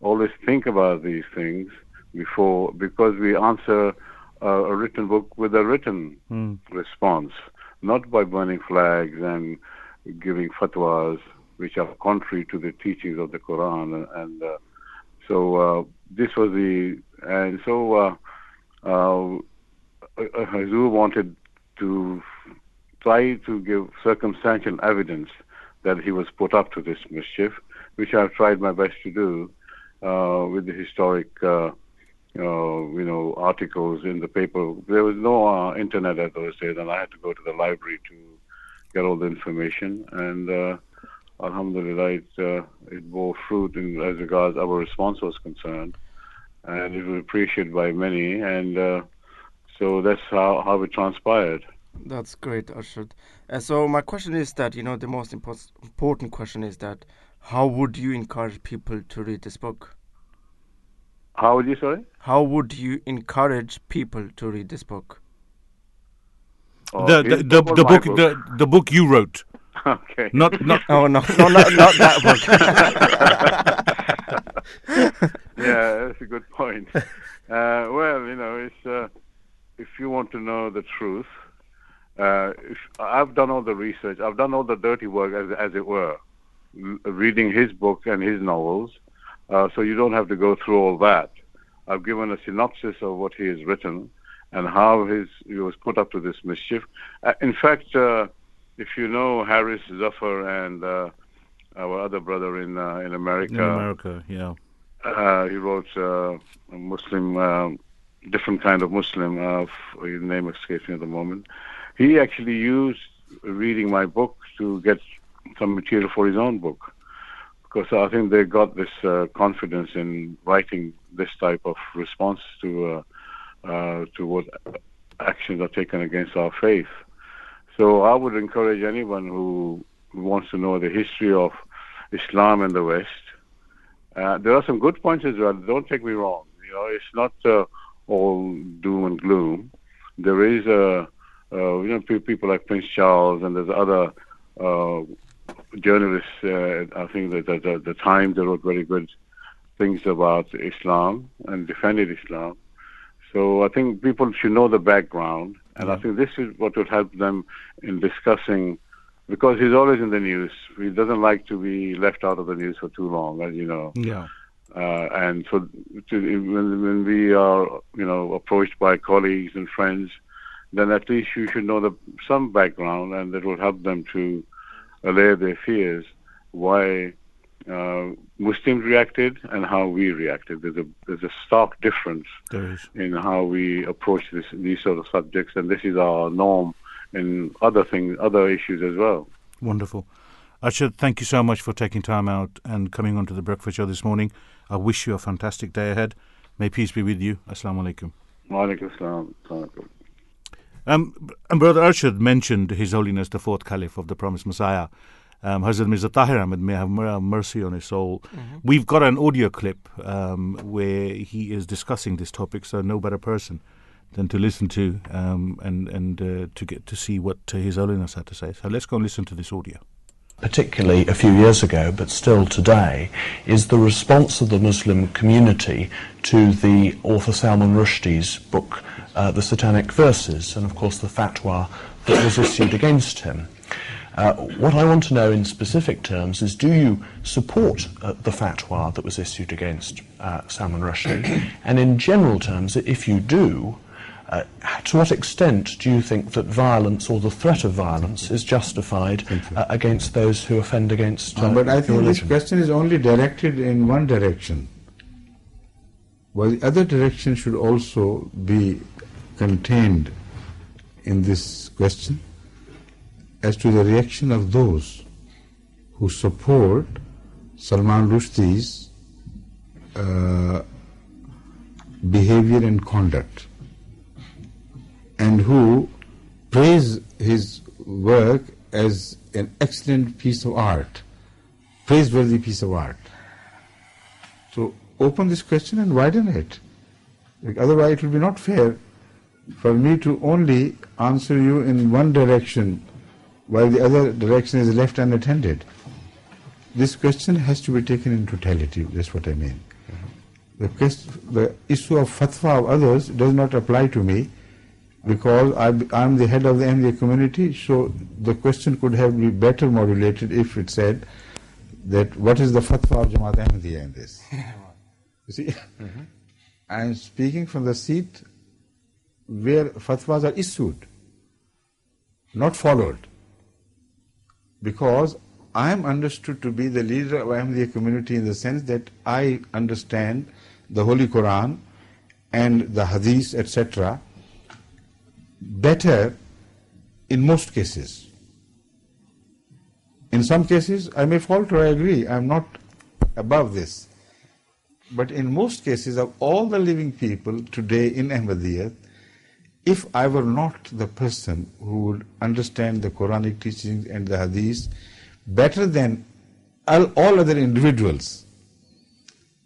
always think about these things before, because we answer a, a written book with a written hmm. response, not by burning flags and giving fatwas which are contrary to the teachings of the Quran. And, uh, so uh, this was the, and so uh, uh, uh, Hazur wanted to try to give circumstantial evidence that he was put up to this mischief, which I've tried my best to do uh, with the historic, uh, you know, articles in the paper. There was no uh, internet at those days, and I had to go to the library to get all the information. And uh, Alhamdulillah, it, uh, it bore fruit in, as regards our response was concerned, and it was appreciated by many. And uh, so that's how, how it transpired. That's great, Arshad. Uh, so my question is that you know the most impos- important question is that how would you encourage people to read this book? How would you say? How would you encourage people to read this book? Oh, the the, his the, book the my book, the the book you wrote, okay. not not Oh no, no, not, not that book. yeah, that's a good point. Uh, well, you know, it's uh, if you want to know the truth, uh, if, I've done all the research. I've done all the dirty work, as as it were, reading his book and his novels. Uh, so you don't have to go through all that. I've given a synopsis of what he has written and how his he was put up to this mischief. Uh, in fact, uh, if you know Harris Zafar and uh, our other brother in uh, in America, in America. Yeah. uh, he wrote uh, a Muslim, um different kind of Muslim. Uh, f- his name escapes me at the moment. He actually used reading my book to get some material for his own book, because I think they got this uh, confidence in writing this type of response to uh, uh, to what actions are taken against our faith. So I would encourage anyone who wants to know the history of Islam in the West. Uh, there are some good points as well. Don't take me wrong. You know, it's not uh, all doom and gloom. There is uh, you know people like Prince Charles and there's other journalists. Uh, I think that the, the, the Times they wrote very good things about Islam and defended Islam. So I think people should know the background, and I think this is what would help them in discussing. Because he's always in the news, he doesn't like to be left out of the news for too long, as you know. Yeah. Uh, and so to, when, when we are, you know, approached by colleagues and friends, then at least you should know the, some background, and that will help them to allay their fears why uh, Muslims reacted and how we reacted. There's a there's a stark difference in how we approach this, these sort of subjects, and this is our norm in other things, other issues as well. Wonderful. Arshad, thank you so much for taking time out and coming onto the breakfast show this morning. I wish you a fantastic day ahead. May peace be with you. Assalamu alaikum. Wa alaikum assalam. Assalamu alaikum. Um, and Brother Arshad mentioned His Holiness the Fourth Caliph of the Promised Messiah. Um, Hazrat Mirza Tahir Ahmad, may have mercy on his soul. We've got an audio clip um, where he is discussing this topic, so no better person than to listen to um, and, and uh, to get to see what uh, His Holiness had to say. So let's go and listen to this audio. particularly a few years ago, but still today, is the response of the Muslim community to the author Salman Rushdie's book, uh, The Satanic Verses, and of course the fatwa that was issued against him. Uh, what I want to know in specific terms is do you support uh, the fatwa that was issued against uh, Salman Rushdie? and in general terms, if you do, uh, to what extent do you think that violence or the threat of violence is justified uh, against those who offend against uh, Uh, but I your think this question is only directed in one direction. Well, the other direction should also be contained in this question as to the reaction of those who support Salman Rushdie's uh, behavior and conduct and who praise his work as an excellent piece of art, praiseworthy piece of art. So open this question and widen it. Otherwise, it will be not fair for me to only answer you in one direction while the other direction is left unattended. This question has to be taken in totality. That's what I mean. The, the issue of fatwa of others does not apply to me because I, am the head of the Ahmadiyya community, so the question could have been better modulated if it said that what is the fatwa of Jamaat Ahmadiyya in this? you see, mm-hmm. I am speaking from the seat where fatwas are issued, not followed. Because I am understood to be the leader of Ahmadiyya community in the sense that I understand the Holy Quran and the Hadith, etc., better in most cases. In some cases, I may falter, I agree, I am not above this. But in most cases of all the living people today in Ahmadiyya, if I were not the person who would understand the Quranic teachings and the Hadith better than all, all other individuals,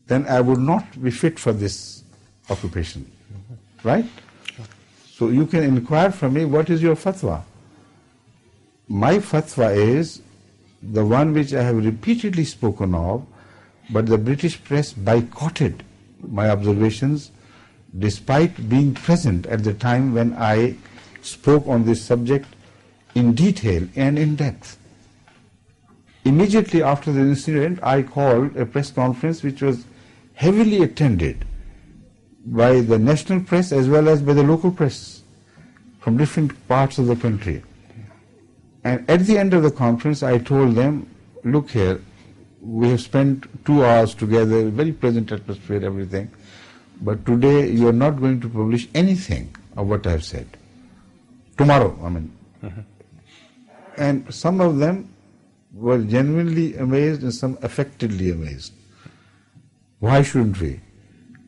then I would not be fit for this occupation. Right? So you can inquire from me, what is your fatwa? My fatwa is the one which I have repeatedly spoken of, but the British press boycotted my observations despite being present at the time when I spoke on this subject in detail and in depth. Immediately after the incident, I called a press conference which was heavily attended by the national press as well as by the local press from different parts of the country. And at the end of the conference, I told them, look here, we have spent two hours together, very pleasant atmosphere, everything. But today you are not going to publish anything of what I have said. Tomorrow, I mean. Uh-huh. And some of them were genuinely amazed and some affectedly amazed. Why shouldn't we?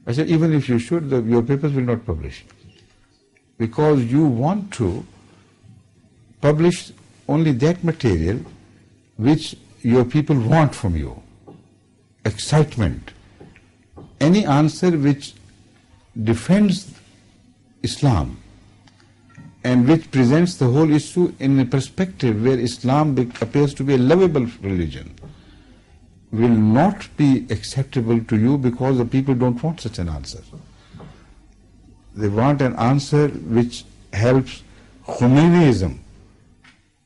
I said, even if you should, the, your papers will not publish. Because you want to publish only that material which your people want from you. Excitement. Any answer which defends Islam and which presents the whole issue in a perspective where Islam appears to be a lovable religion will not be acceptable to you because the people don't want such an answer. They want an answer which helps Khomeinism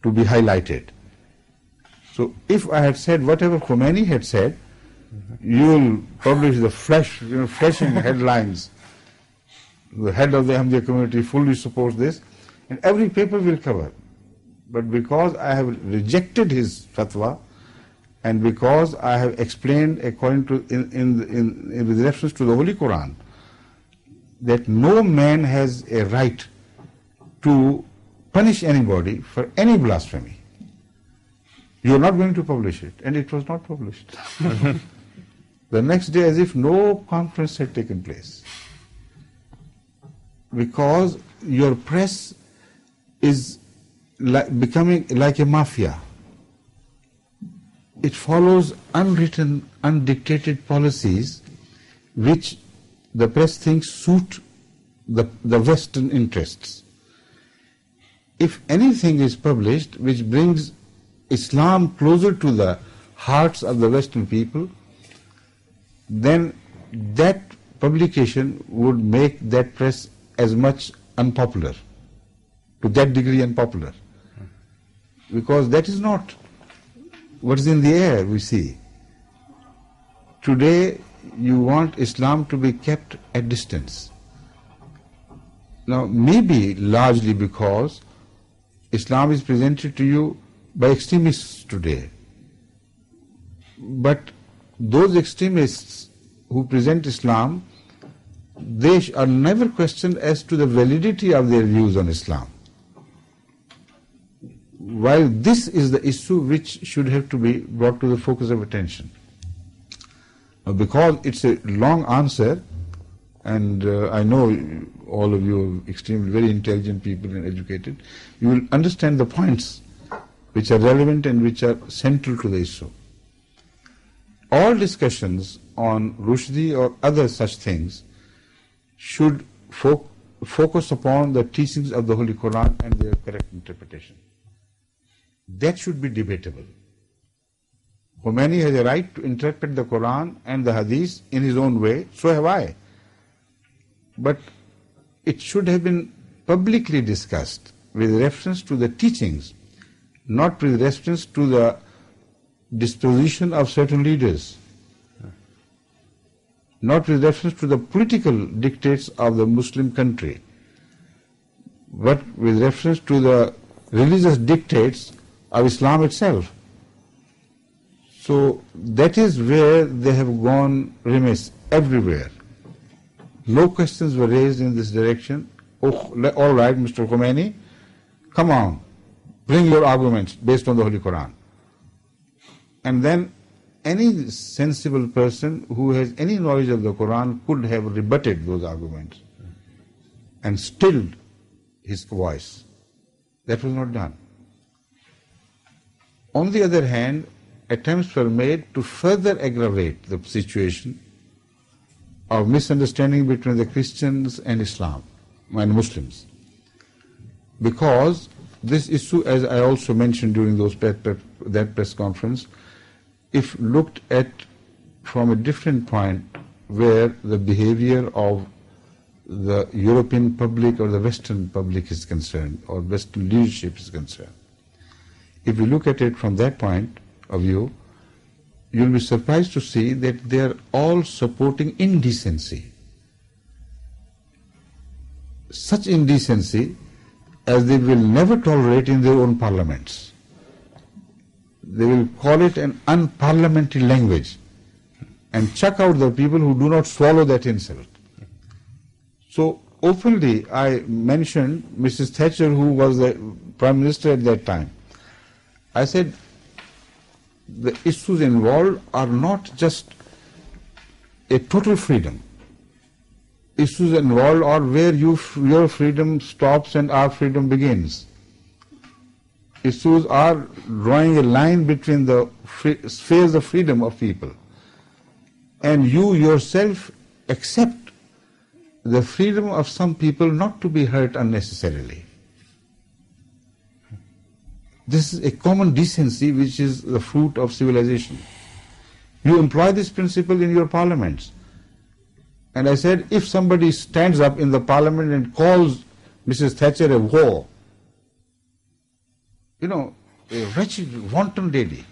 to be highlighted. So if I had said whatever Khomeini had said, mm-hmm. you will publish the flesh, you know, flashing headlines. The head of the Ahmadiyya community fully supports this, and every paper will cover. But because I have rejected his fatwa, and because I have explained according to in, in, in, in with reference to the Holy Quran that no man has a right to punish anybody for any blasphemy. You are not going to publish it, and it was not published. the next day, as if no conference had taken place, because your press is like becoming like a mafia. It follows unwritten, undictated policies which the press thinks suit the, the Western interests. If anything is published which brings Islam closer to the hearts of the Western people, then that publication would make that press as much unpopular, to that degree unpopular. Because that is not what is in the air, we see. Today, you want Islam to be kept at distance. Now, maybe largely because Islam is presented to you by extremists today. But those extremists who present Islam, they are never questioned as to the validity of their views on Islam. While this is the issue which should have to be brought to the focus of attention. Because it's a long answer, and uh, I know all of you are extremely very intelligent people and educated, you will understand the points which are relevant and which are central to the issue. All discussions on Rushdie or other such things should fo- focus upon the teachings of the Holy Quran and their correct interpretation. That should be debatable. Khomeini has a right to interpret the Quran and the Hadith in his own way, so have I. But it should have been publicly discussed with reference to the teachings, not with reference to the disposition of certain leaders, not with reference to the political dictates of the Muslim country, but with reference to the religious dictates of Islam itself. So that is where they have gone remiss everywhere. No questions were raised in this direction. Oh, all right, Mr. Khomeini, come on, bring your arguments based on the Holy Quran. And then any sensible person who has any knowledge of the Quran could have rebutted those arguments and stilled his voice. That was not done. On the other hand, attempts were made to further aggravate the situation of misunderstanding between the Christians and Islam and Muslims. Because this issue, as I also mentioned during those that press conference, if looked at from a different point where the behavior of the European public or the Western public is concerned or Western leadership is concerned. If you look at it from that point of view, you'll be surprised to see that they are all supporting indecency. Such indecency as they will never tolerate in their own parliaments. They will call it an unparliamentary language and chuck out the people who do not swallow that insult. So openly I mentioned Mrs. Thatcher who was the Prime Minister at that time. I said the issues involved are not just a total freedom. Issues involved are where you, your freedom stops and our freedom begins. Issues are drawing a line between the spheres of freedom of people. And you yourself accept the freedom of some people not to be hurt unnecessarily. This is a common decency which is the fruit of civilization. You employ this principle in your parliaments. And I said, if somebody stands up in the parliament and calls Mrs. Thatcher a whore, you know, a wretched, wanton lady,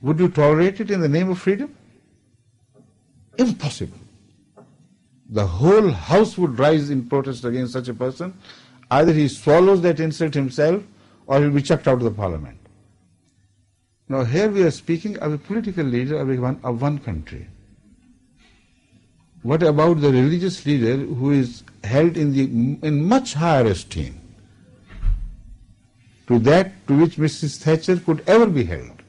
would you tolerate it in the name of freedom? Impossible. The whole house would rise in protest against such a person. Either he swallows that insult himself or he'll be chucked out of the parliament. Now here we are speaking of a political leader of, one, of one country. What about the religious leader who is held in, the, in much higher esteem to that to which Mrs. Thatcher could ever be held?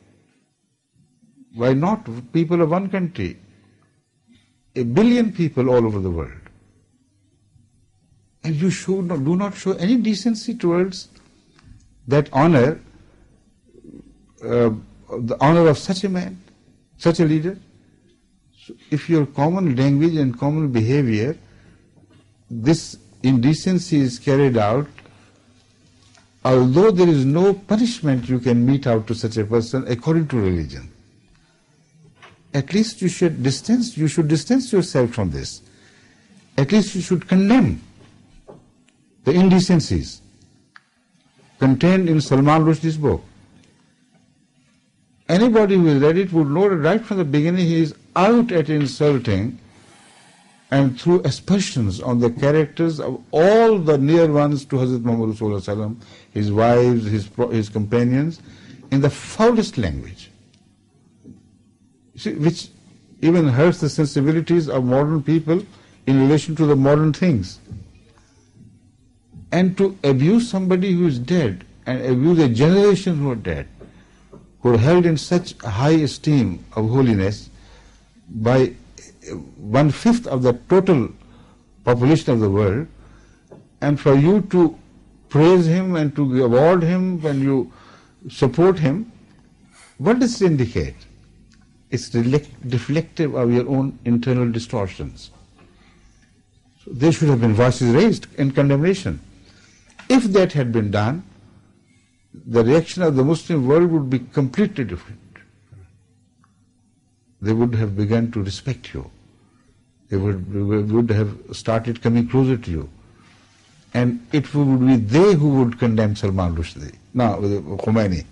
Why not people of one country? A billion people all over the world. And you not, do not show any decency towards that honor, uh, the honor of such a man, such a leader. So if your common language and common behavior, this indecency is carried out, although there is no punishment you can mete out to such a person according to religion, at least you should distance, you should distance yourself from this. At least you should condemn the indecencies contained in Salman Rushdie's book. Anybody who has read it would know right from the beginning he is out at insulting and through aspersions on the characters of all the near ones to Hazrat Muhammad his wives, his, his companions, in the foulest language, See, which even hurts the sensibilities of modern people in relation to the modern things. And to abuse somebody who is dead and abuse a generation who are dead, who are held in such high esteem of holiness by one fifth of the total population of the world, and for you to praise him and to award him when you support him, what does it indicate? It's reflective of your own internal distortions. So there should have been voices raised in condemnation. If that had been done, the reaction of the Muslim world would be completely different. They would have begun to respect you. They would, would have started coming closer to you. And it would be they who would condemn Salman Rushdie, no, Khomeini.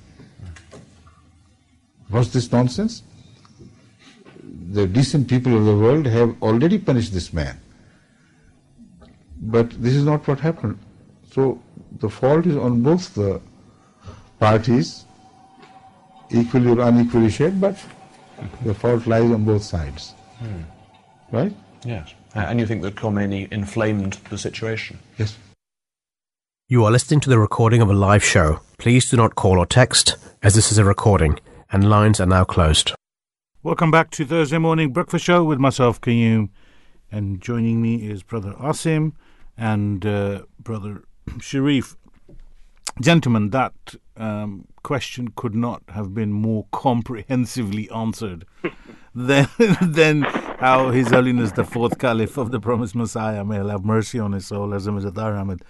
Was this nonsense? The decent people of the world have already punished this man. But this is not what happened. So the fault is on both the parties, equally or unequally shared, but the fault lies on both sides. Hmm. Right? Yes. Uh, And you think that Khomeini inflamed the situation? Yes. You are listening to the recording of a live show. Please do not call or text, as this is a recording, and lines are now closed. Welcome back to Thursday Morning Breakfast Show with myself, Qayyum. And joining me is Brother Asim and uh, Brother Sharif. Gentlemen, that um, question could not have been more comprehensively answered than, than how His Holiness the Fourth Caliph of the Promised Messiah, may Allah have mercy on his soul, Azam Zadar Ahmed.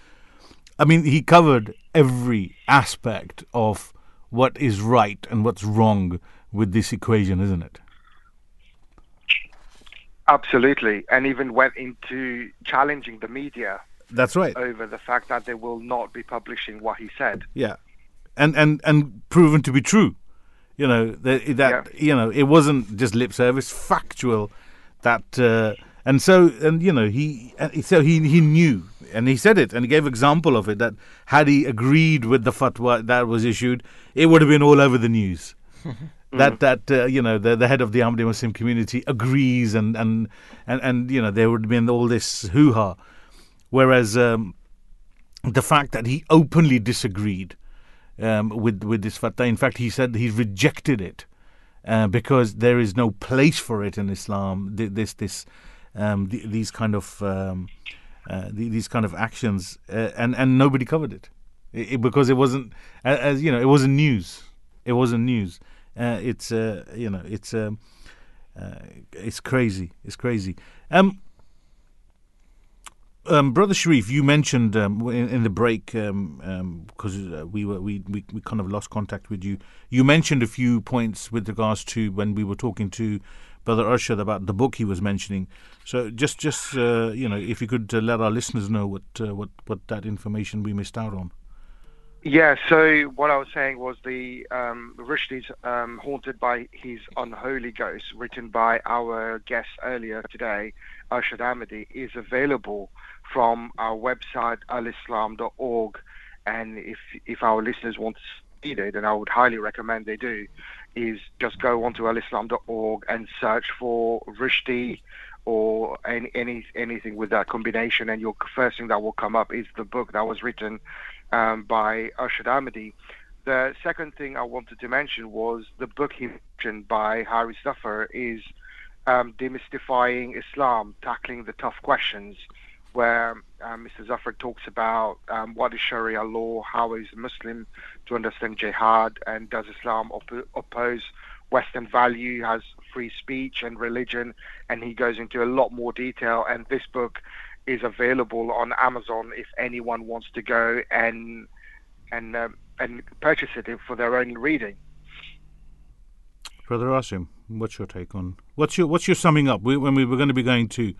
I mean, he covered every aspect of what is right and what's wrong with this equation, isn't it? Absolutely, and even went into challenging the media That's right. over the fact that they will not be publishing what he said. Yeah, and and and proven to be true. You know that that you know it wasn't just lip service, factual. That uh, and so and you know he so he he knew and he said it and he gave example of it that had he agreed with the fatwa that was issued, it would have been all over the news. that that uh, you know the the head of the Ahmadi Muslim community agrees and and and and you know there would have been all this hoo ha, whereas um, the fact that he openly disagreed um, with with this fatwa, in fact he said he rejected it uh, because there is no place for it in Islam. Th- This this um, th- these kind of um, uh, th- these kind of actions, uh, and and nobody covered it, I- I- because it wasn't as you know it wasn't news. It wasn't news. Uh, it's uh, you know it's um, uh, it's crazy. It's crazy. Um, um, Brother Sharif, you mentioned um, in, in the break because um, uh, we were we, we we kind of lost contact with you. You mentioned a few points with regards to when we were talking to Brother Arshad about the book he was mentioning. So just just uh, you know, if you could uh, let our listeners know what uh, what what that information we missed out on. Yeah, so what I was saying was the um, um, Haunted by His Unholy Ghost, written by our guest earlier today, Arshad Ahmadi, is available from our website, alislam.org. And if, if our listeners want to read it, and I would highly recommend they do, is just go onto alislam.org and search for Rushdie or any, any anything with that combination, and your first thing that will come up is the book that was written um, by Arshad Ahmadi. The second thing I wanted to mention was the book he mentioned by Harris Zafar is um, Demystifying Islam, Tackling the Tough Questions, where um, Mr. Zafar talks about um, what is Sharia law, how is a Muslim to understand jihad, and does Islam op- oppose Western value, has free speech and religion, and he goes into a lot more detail. And this book is available on Amazon if anyone wants to go and and um, and purchase it for their own reading. Brother Asim, what's your take on what's your what's your summing up? We, when we were going to be going to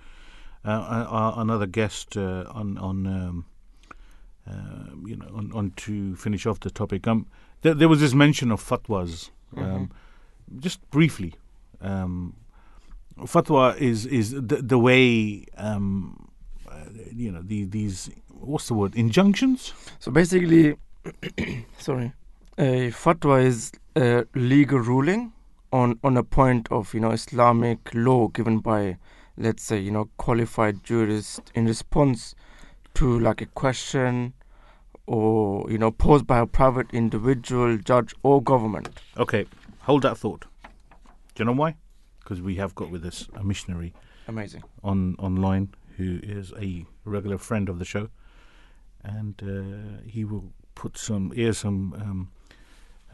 uh, uh, another guest uh, on on um, uh, you know on, on to finish off the topic. Um, there, there was this mention of fatwas. Um, Just briefly, um, fatwa is is the, the way um, uh, you know the, these what's the word injunctions. So basically, sorry, a fatwa is a legal ruling on on a point of you know Islamic law given by, let's say, you know, qualified jurist in response to like a question or you know posed by a private individual, judge, or government. Okay, hold that thought. Do you know why? Because we have got with us a missionary Amazing. on online who is a regular friend of the show, and uh, he will put some here's some um,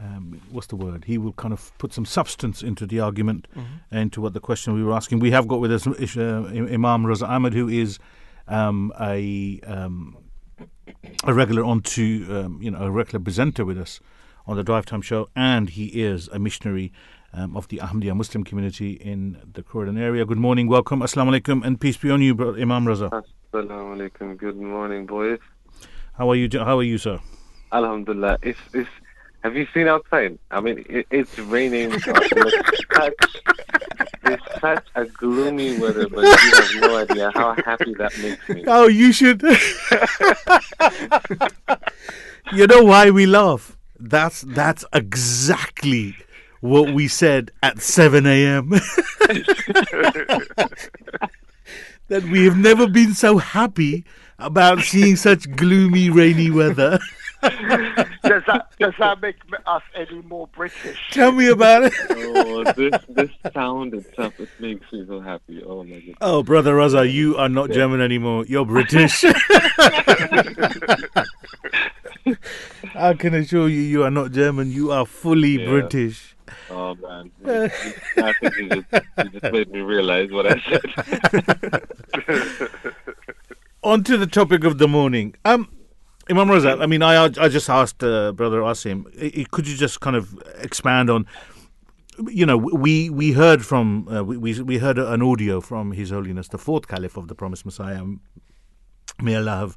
um, what's the word? He will kind of put some substance into the argument, and to what the question we were asking. We have got with us uh, Imam Raza Ahmed, who is um, a um, a regular onto um, you know a regular presenter with us on the Drive Time Show, and he is a missionary um, of the Ahmadiyya Muslim community in the Croydon area. Good morning, welcome, assalamu alaikum, and peace be on you, bro- Imam Raza. Assalamu alaikum. Good morning, boys. How are you? How are you, sir? Alhamdulillah. It's, it's, have you seen outside? I mean, it, it's raining. it's, such, it's such a gloomy weather, but you have no idea how happy that makes me. Oh, you should. you know why we laugh? That's that's exactly what we said at seven a.m. that we have never been so happy about seeing such gloomy, rainy weather. does that does that make us any more British? Tell me about it. Oh, this this sound itself it makes me so happy. Oh my goodness. Oh, brother Raza, you are not German anymore. You're British. I can assure you, you are not German. You are fully Yeah. British. Oh man, I think you just, you just made me realize what I said. On to the topic of the morning. Um, Imam Raza, I mean, I I just asked uh, Brother Asim, could you just kind of expand on, you know, we we heard from uh, we we we heard an audio from His Holiness the Fourth Caliph of the Promised Messiah. May Allah have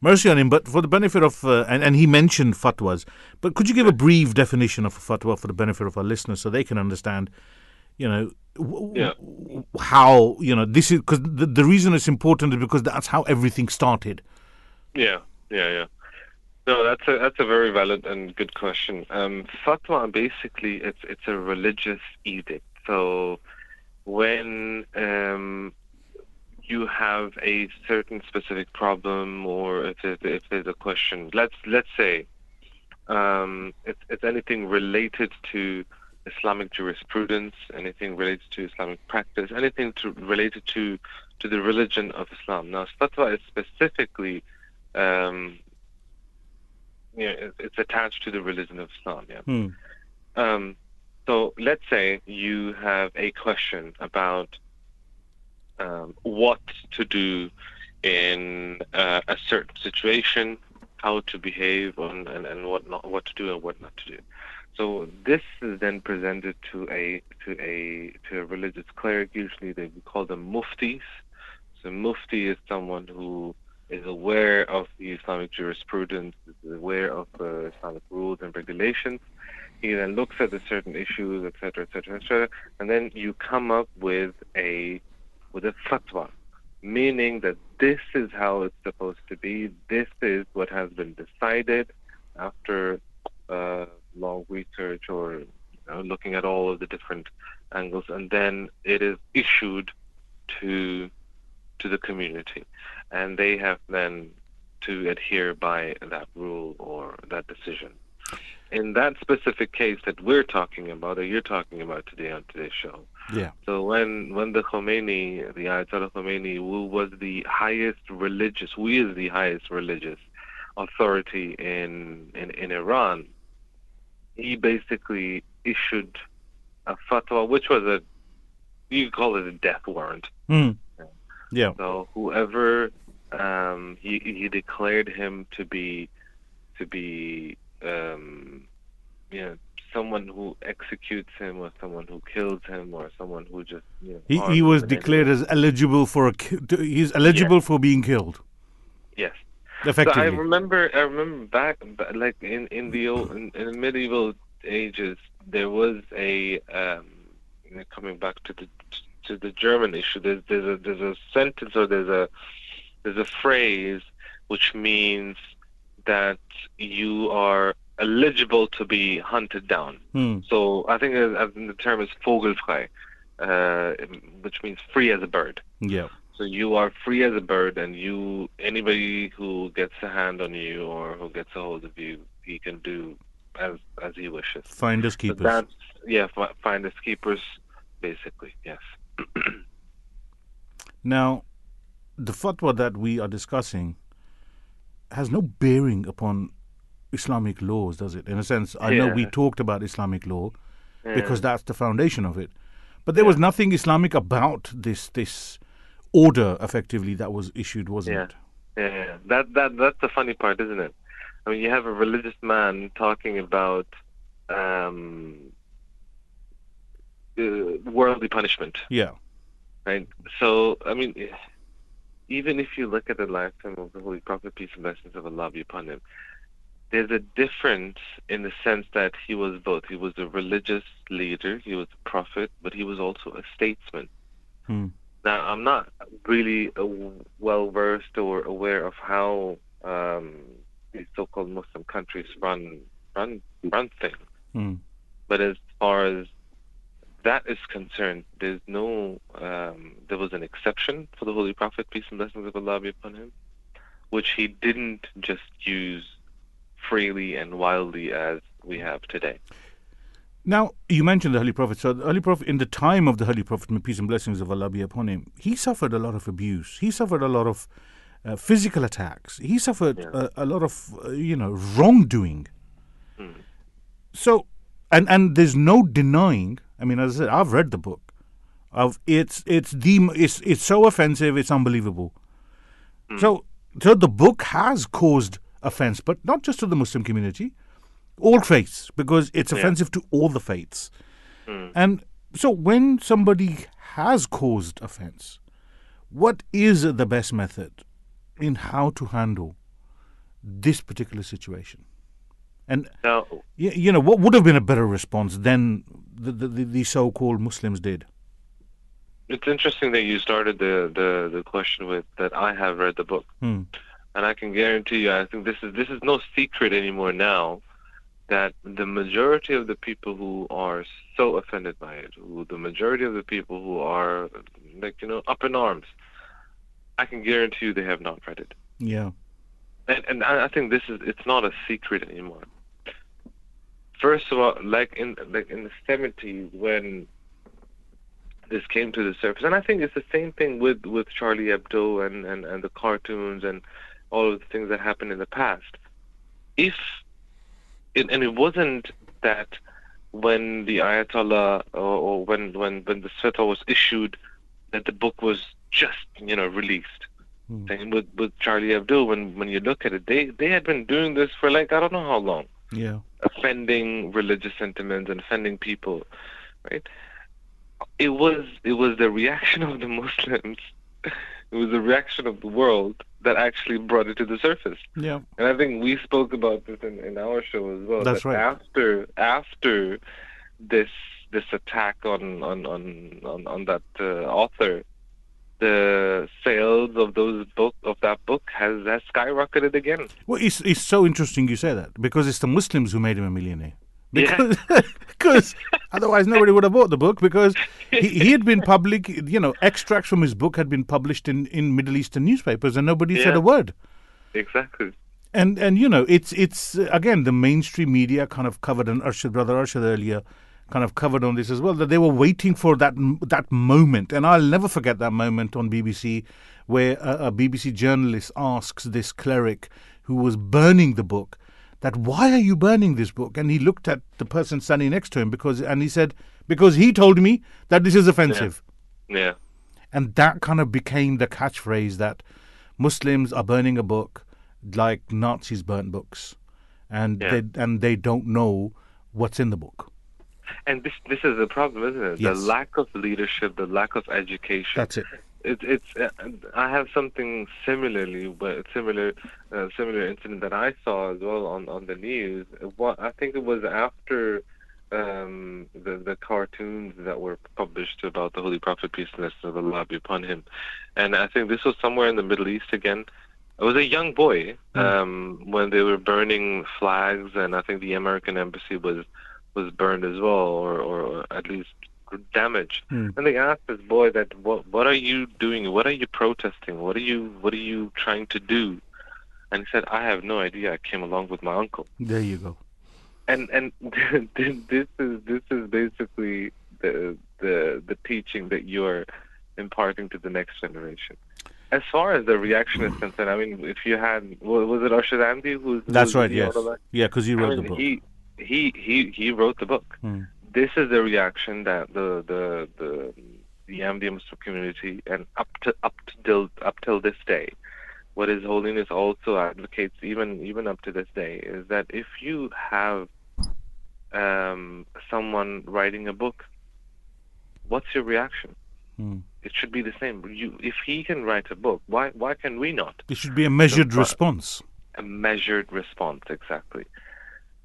mercy on him. But for the benefit of uh, and and he mentioned fatwas, but could you give a brief definition of a fatwa for the benefit of our listeners so they can understand, you know, Yeah. how you know this is because the, the reason it's important is because that's how everything started. Yeah, yeah, yeah. No, that's a that's a very valid and good question. Um, fatwa basically it's it's a religious edict. So when um, you have a certain specific problem, or if there's, if there's a question, let's let's say um, it's it's anything related to Islamic jurisprudence, anything related to Islamic practice, anything to, related to to the religion of Islam. Now, fatwa is specifically um, you know, it- it's attached to the religion of Islam. Yeah. Hmm. Um, so let's say you have a question about um, what to do in uh, a certain situation, how to behave, on, and, and what not, what to do and what not to do. So this is then presented to a to a to a religious cleric. Usually they we call them muftis. So mufti is someone who is aware of the Islamic jurisprudence, is aware of uh, Islamic rules and regulations. He then looks at the certain issues, etc., etc., etc., and then you come up with a with a fatwa, meaning that this is how it's supposed to be. This is what has been decided after uh, long research or you know, looking at all of the different angles, and then it is issued to to the community, and they have then to adhere by that rule or that decision. In that specific case that we're talking about, or you're talking about today on today's show, Yeah. so when when the Khomeini, the Ayatollah Khomeini, who was the highest religious, who is the highest religious authority in in, in Iran, he basically issued a fatwa, which was a you could call it a death warrant. Hmm. Yeah. So whoever um, he he declared him to be to be um, you know someone who executes him or someone who kills him or someone who just you know He, he was him in any declared as eligible for a. He's eligible for being killed. yes. Effectively. So I remember, I remember back, like in in the old, in, in the medieval ages, there was a um, you know, coming back to the the German issue. There's there's a there's a sentence or there's a there's a phrase which means that you are eligible to be hunted down. Hmm. So I think as, as the term is vogelfrei, uh, which means free as a bird. Yeah. So you are free as a bird, and you anybody who gets a hand on you or who gets a hold of you, he can do as as he wishes. Finders So keepers. that's yeah, fi- finders keepers, basically. Yes. Now, the fatwa that we are discussing has no bearing upon Islamic laws, does it? In a sense, I know we talked about Islamic law because that's the foundation of it, but there was nothing Islamic about this this order, effectively, that was issued, wasn't Yeah. it? Yeah, yeah. That that that's the funny part, isn't it? I mean, you have a religious man talking about um, uh, worldly punishment, Yeah. right? So, I mean, even if you look at the lifetime of the Holy Prophet, peace and blessings of Allah be upon him, there's a difference in the sense that he was both. He was a religious leader, he was a prophet, but he was also a statesman. Hmm. Now, I'm not really well versed or aware of how um, these so-called Muslim countries run run run things, Hmm. but as far as that is concerned, there's no. Um, there was an exception for the Holy Prophet, peace and blessings of Allah be upon him, which he didn't just use freely and wildly as we have today. Now, you mentioned the Holy Prophet. So, the Holy Prophet, in the time of the Holy Prophet, may peace and blessings of Allah be upon him, he suffered a lot of abuse. He suffered a lot of uh, physical attacks. He suffered a, a lot of, uh, you know, wrongdoing. So, and and there's no denying. I mean, as I said, I've read the book. Of it's it's the it's it's so offensive. It's unbelievable. Hmm. So, so the book has caused offense, but not just to the Muslim community, all faiths, because it's Yeah. offensive to all the faiths. Hmm. And so, when somebody has caused offense, what is the best method in how to handle this particular situation? And Now, y- you know, what would have been a better response than the, the, the, so-called Muslims did? it's interesting that you started the, the, the question with that I have read the book. Hmm. and I can guarantee you, I think this is this is no secret anymore now that the majority of the people who are so offended by it, who the majority of the people who are like you know up in arms, I can guarantee you they have not read it, Yeah. and and I I think this is it's not a secret anymore. First of all, like in like in the seventies when this came to the surface. And I think it's the same thing with, with Charlie Hebdo and, and, and the cartoons and all of the things that happened in the past. If it, and it wasn't that when the Ayatollah or, or when, when, when the fatwa was issued that the book was just, you know, released. Hmm. Same with, with Charlie Hebdo, when, when you look at it, they, they had been doing this for like, I don't know how long Yeah. offending religious sentiments and offending people, right? It was it was the reaction of the Muslims, it was the reaction of the world that actually brought it to the surface. Yeah. And I think we spoke about this in, in our show as well. That's that right. After after this this attack on on on on, on that uh, author, the sales of those book of that book has has skyrocketed again. Well, it's, it's so interesting you say that because it's the Muslims who made him a millionaire. Yeah. Because, because otherwise nobody would have bought the book because he, he had been public, you know, extracts from his book had been published in, in Middle Eastern newspapers and nobody said a word. Exactly. And and you know, it's it's again the mainstream media kind of covered, and Arshad brother Arshad earlier kind of covered on this as well that they were waiting for that that moment, and I'll never forget that moment on BBC where a, a BBC journalist asks this cleric who was burning the book that why are you burning this book, and he looked at the person standing next to him because and he said because he told me that this is offensive. Yeah. And that kind of became the catchphrase that Muslims are burning a book like Nazis burnt books, and Yeah. they and they don't know what's in the book. And this this is the problem, isn't it? Yes. The lack of leadership, the lack of education. That's it. It's it's. Uh, I have something similarly, but similar, uh, similar incident that I saw as well on on the news. What I think it was after um, the the cartoons that were published about the Holy Prophet peace and blessings of Allah be upon him, and I think this was somewhere in the Middle East again. I was a young boy um, when they were burning flags, and I think the American embassy was was burned as well, or, or, at least damaged. Hmm. And they asked this boy that, "What what are you doing? What are you protesting? What are you what are you trying to do?" And he said, "I have no idea. I came along with my uncle." There you go. And and this is this is basically the the the teaching that you're imparting to the next generation. As far as the reaction is concerned, I mean, if you had was it Arshad Ahmedi who's That's who's right. Yes. Yeah, because he I wrote mean, the book. He he he he wrote the book. Hmm. This is the reaction that the the the the Muslim community, and up to up to till up till this day, what His Holiness also advocates, even even up to this day, is that if you have um, someone writing a book, what's your reaction? Hmm. It should be the same. You, if he can write a book, why why can we not? It should be a measured So, response. A measured response, exactly.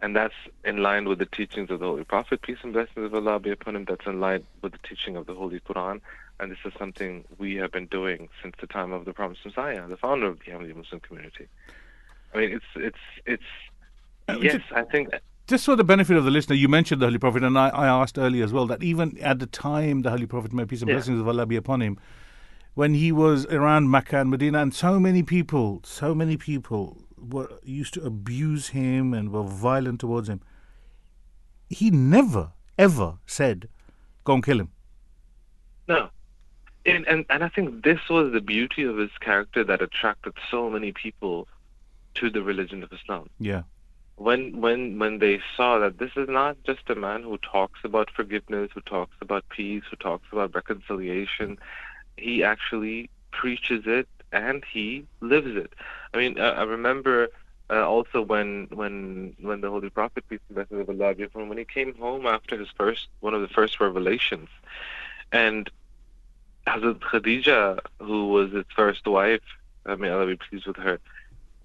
And that's in line with the teachings of the Holy Prophet, peace and blessings of Allah be upon him. That's in line with the teaching of the Holy Quran. And this is something we have been doing since the time of the Promised Messiah, the founder of the Ahmadiyya Muslim community. I mean, it's, it's, it's, Uh, yes, just- I think, Just for the benefit of the listener, you mentioned the Holy Prophet, and I, I asked earlier as well that even at the time the Holy Prophet, may peace and Yeah. blessings of Allah be upon him, when he was around Mecca and Medina, and so many people, so many people were used to abuse him and were violent towards him. He never, ever said, "Go and kill him." No. And, and and I think this was the beauty of his character that attracted so many people to the religion of Islam. Yeah, When when when they saw that this is not just a man who talks about forgiveness, who talks about peace, who talks about reconciliation, he actually preaches it and he lives it. I mean, uh, I remember uh, also when when when the Holy Prophet peace and blessings of Allah be upon him, when he came home after his first one of the first revelations, and Hazrat Khadija, who was his first wife, I mean Allah be pleased with her,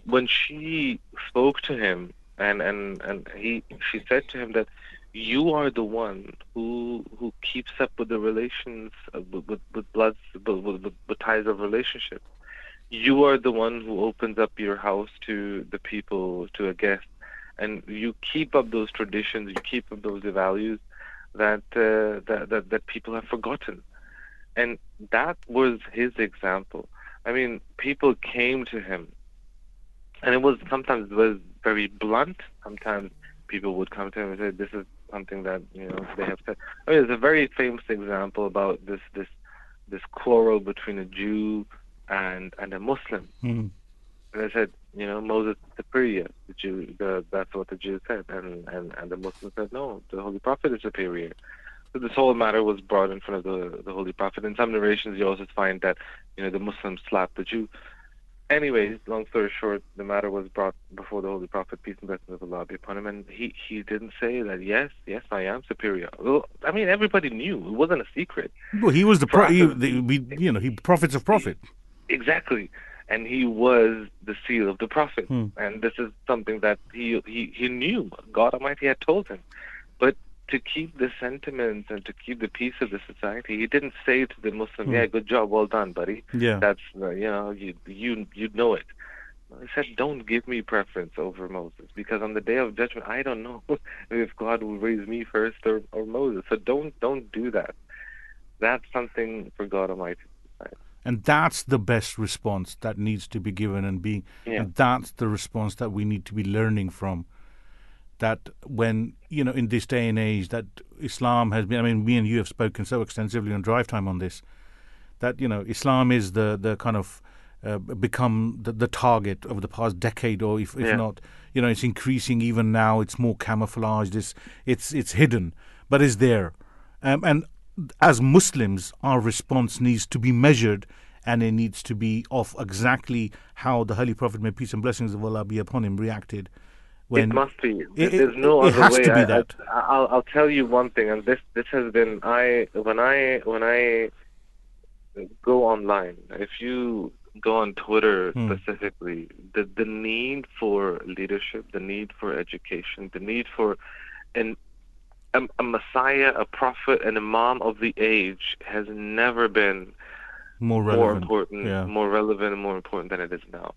when she spoke to him and and and he she said to him that you are the one who who keeps up with the relations uh, with with, with bloods with, with, with ties of relationship you are the one who opens up your house to the people to a guest and you keep up those traditions you keep up those values that uh, that, that that people have forgotten and that was his example i mean people came to him and it was sometimes it was very blunt. Sometimes people would come to him and say, "This is something that you know they have said." I mean, there's a very famous example about this this this quarrel between a Jew and and a Muslim. Mm. And they said, you know, Moses is superior. The Jew, the, that's what the Jews said, and and and the Muslim said, no, the Holy Prophet is superior. So this whole matter was brought in front of the the Holy Prophet. In some narrations, you also find that you know the Muslims slapped the Jew. Anyways, long story short, the matter was brought before the Holy Prophet, peace and blessings of Allah be upon him, and he he didn't say that. Yes, yes, I am superior. Well, I mean, everybody knew it wasn't a secret. Well, he was the, pro- he, the we, you know he prophets of prophet. Exactly. And he was the seal of the prophet. Hmm. And this is something that he, he, he knew. God Almighty had told him. But to keep the sentiments and to keep the peace of the society, he didn't say to the Muslim, Hmm. Yeah, good job, well done, buddy. Yeah. That's uh, you know, you you you know it. He said, Don't give me preference over Moses because on the day of judgment I don't know if God will raise me first or, or Moses. So don't don't do that. That's something for God Almighty. And that's the best response that needs to be given and being Yeah. and that's the response that we need to be learning from. That when, you know, in this day and age that Islam has been I mean, me and you have spoken so extensively on drive time on this, that, you know, Islam is the, the kind of uh, become the, the target over the past decade or if, if Yeah. not you know it's increasing even now it's more camouflaged it's it's it's hidden but it's there um, and as Muslims, our response needs to be measured and it needs to be of exactly how the Holy Prophet, may peace and blessings of Allah be upon him, reacted. When it must be. It- There's it- no it other has way. to be I, that. I, I'll I'll tell you one thing, and this this has been I when I when I go online. If you go on Twitter Hmm. specifically, the the need for leadership, the need for education, the need for an a, a messiah, a prophet, an imam of the age has never been more more relevant. important, Yeah. more relevant, and more important than it is now.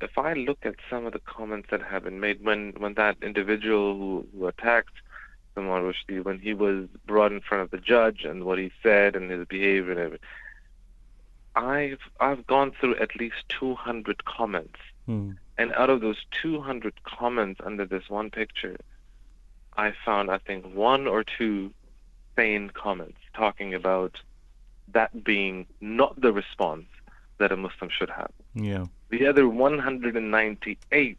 If I look at some of the comments that have been made when when that individual who, who attacked Salman Rushdie, when he was brought in front of the judge and what he said and his behavior and everything, I've I've gone through at least 200 comments, Hmm. and out of those 200 comments under this one picture, I found I think one or two sane comments talking about that being not the response that a Muslim should have. Yeah. The other 198,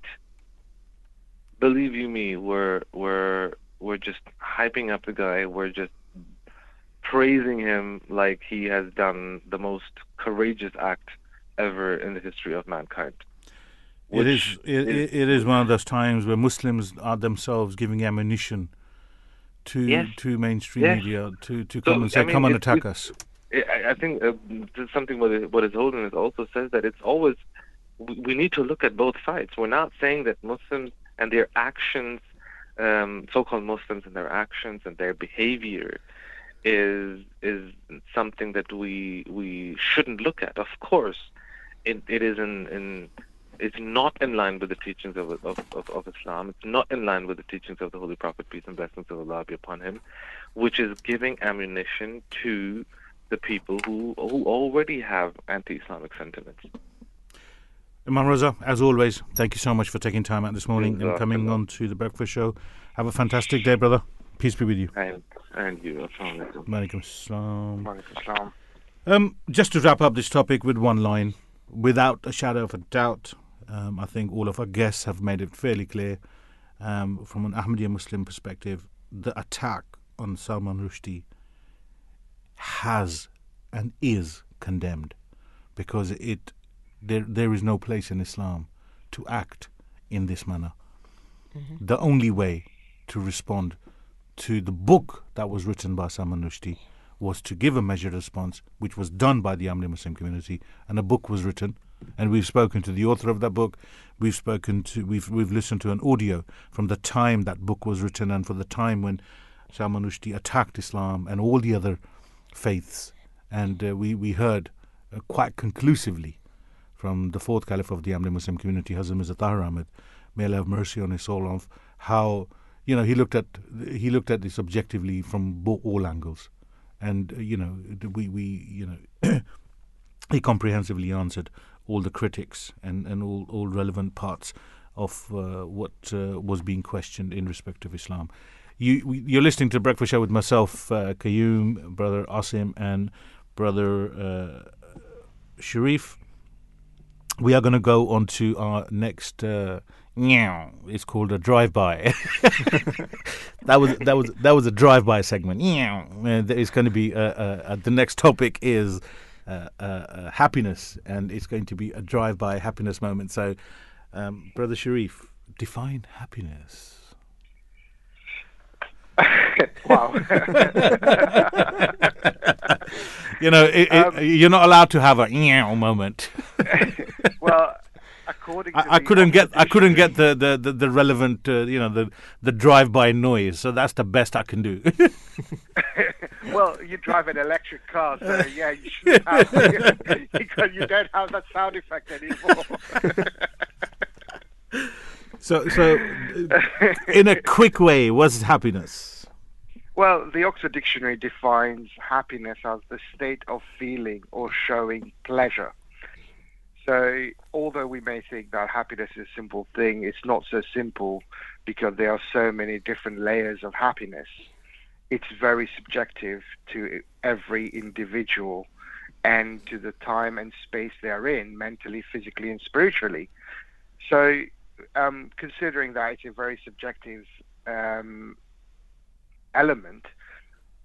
believe you me, were were were just hyping up the guy. Were just praising him like he has done the most courageous act ever in the history of mankind. It is, it, it, it is one of those times where Muslims are themselves giving ammunition to Yes. to mainstream Yes. media to, to So, come and say, I mean, come and attack us. I think uh, something what, it- what His also says that it's always we we need to look at both sides. We're not saying that Muslims and their actions, um, so-called Muslims and their actions and their behavior, is is something that we we shouldn't look at. Of course, it, it is in, in it's not in line with the teachings of, of, of, of Islam. It's not in line with the teachings of the Holy Prophet, peace and blessings of Allah be upon him, which is giving ammunition to the people who who already have anti-Islamic sentiments. Imam Raza, as always, thank you so much for taking time out this morning and coming on to the Breakfast Show. Have a fantastic day, brother. Peace be with you. And and you, Assalamu alaikum. Walaikum assalam. Walaikum salam. Um, just to wrap up this topic with one line, without a shadow of a doubt, um, I think all of our guests have made it fairly clear um, from an Ahmadiyya Muslim perspective, the attack on Salman Rushdie has and is condemned because it there there is no place in Islam to act in this manner. The only way to respond to the book that was written by Salman Rushdie was to give a measured response, which was done by the Ahmadiyya Muslim community, and a book was written. And we've spoken to the author of that book. We've spoken to we've we've listened to an audio from the time that book was written and for the time when Salman Rushdie attacked Islam and all the other faiths. And uh, we we heard uh, quite conclusively from the fourth caliph of the Ahmadiyya Muslim community, Hazrat Mirza Tahir Ahmed, may Allah have mercy on his soul, of how you know he looked at he looked at this objectively from all angles, and uh, you know we we you know he comprehensively answered all the critics and and all all relevant parts of uh, what uh, was being questioned in respect of Islam. You you're listening to Breakfast Show with myself, uh, brother Asim, and brother uh, Sharif we are going to go on to our next uh. It's called a drive-by. that was that was that was a drive-by segment. Is going to be uh, uh, the next topic is uh, uh, uh, happiness, and it's going to be a drive-by happiness moment. So, um, brother Sharif, define happiness. wow. You know, it, it, Um, you're not allowed to have a meow moment. well, according I, I couldn't get I couldn't get the the, the, the relevant uh, you know the the drive by noise so that's the best I can do. well, you drive an electric car, so yeah, you should have because you don't have that sound effect anymore. so so in a quick way, what's happiness? well, the Oxford Dictionary defines happiness as the state of feeling or showing pleasure. So, although we may think that happiness is a simple thing, it's not so simple because there are so many different layers of happiness. It's very subjective to every individual and to the time and space they're in, mentally, physically, and spiritually. So, um, considering that it's a very subjective um, element,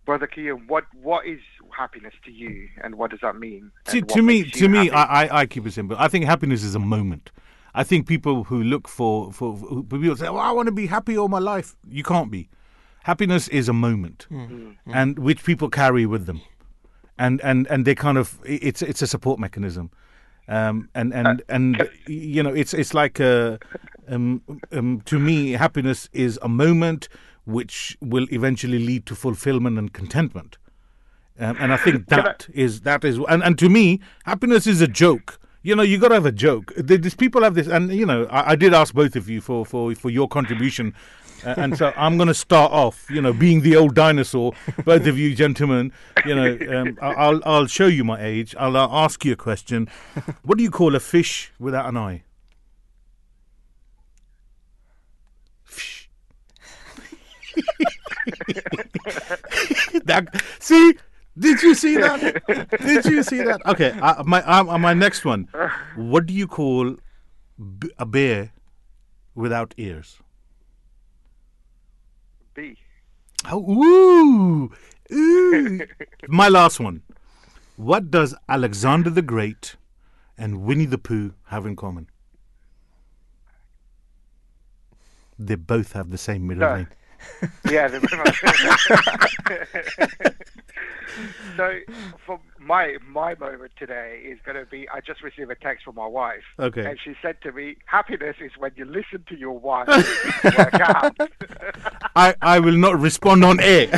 Brother Kia, what what is happiness to you, and what does that mean? To, to me, to me, happy? I, I, I keep it simple. I think happiness is a moment. I think people who look for for, who, people say, "Well, I want to be happy all my life." You can't be. Happiness is a moment, and which people carry with them, and and and they kind of it's it's a support mechanism, um, and and and you know it's it's like a, um, um, to me happiness is a moment which will eventually lead to fulfillment and contentment. Um, and I think that is that is and, and to me happiness is a joke. You know, you got to have a joke. These people have this, and you know, I, I did ask both of you for for for your contribution, uh, and so I'm going to start off. You know, being the old dinosaur, both of you gentlemen. You know, um, I- I'll I'll show you my age. I'll uh, ask you a question. What do you call a fish without an eye? that, see, did you see that? Did you see that? Okay, uh, my uh, my next one. What do you call b- a bear without ears? B. Oh, ooh, ooh. My last one. What does Alexander the Great and Winnie the Pooh have in common? They both have the same middle No. name. Yeah. The, so, for my my moment today is going to be. I just received a text from my wife. Okay. And she said to me, "Happiness is when you listen to your wife work out." I, I will not respond on air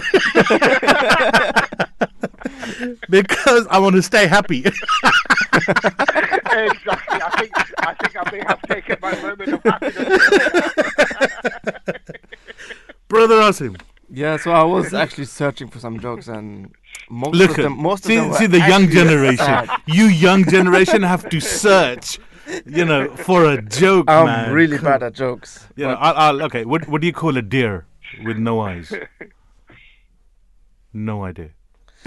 because I want to stay happy. exactly. I think I think I may have taken my moment of happiness. Brother Asim. Yeah, so I was actually searching for some jokes, and most Look of them, most see, of them see the young generation. sad. You young generation have to search, you know, for a joke, I'm man. really bad at jokes. You know, I'll, I'll, okay. What what do you call a deer with no eyes? No idea.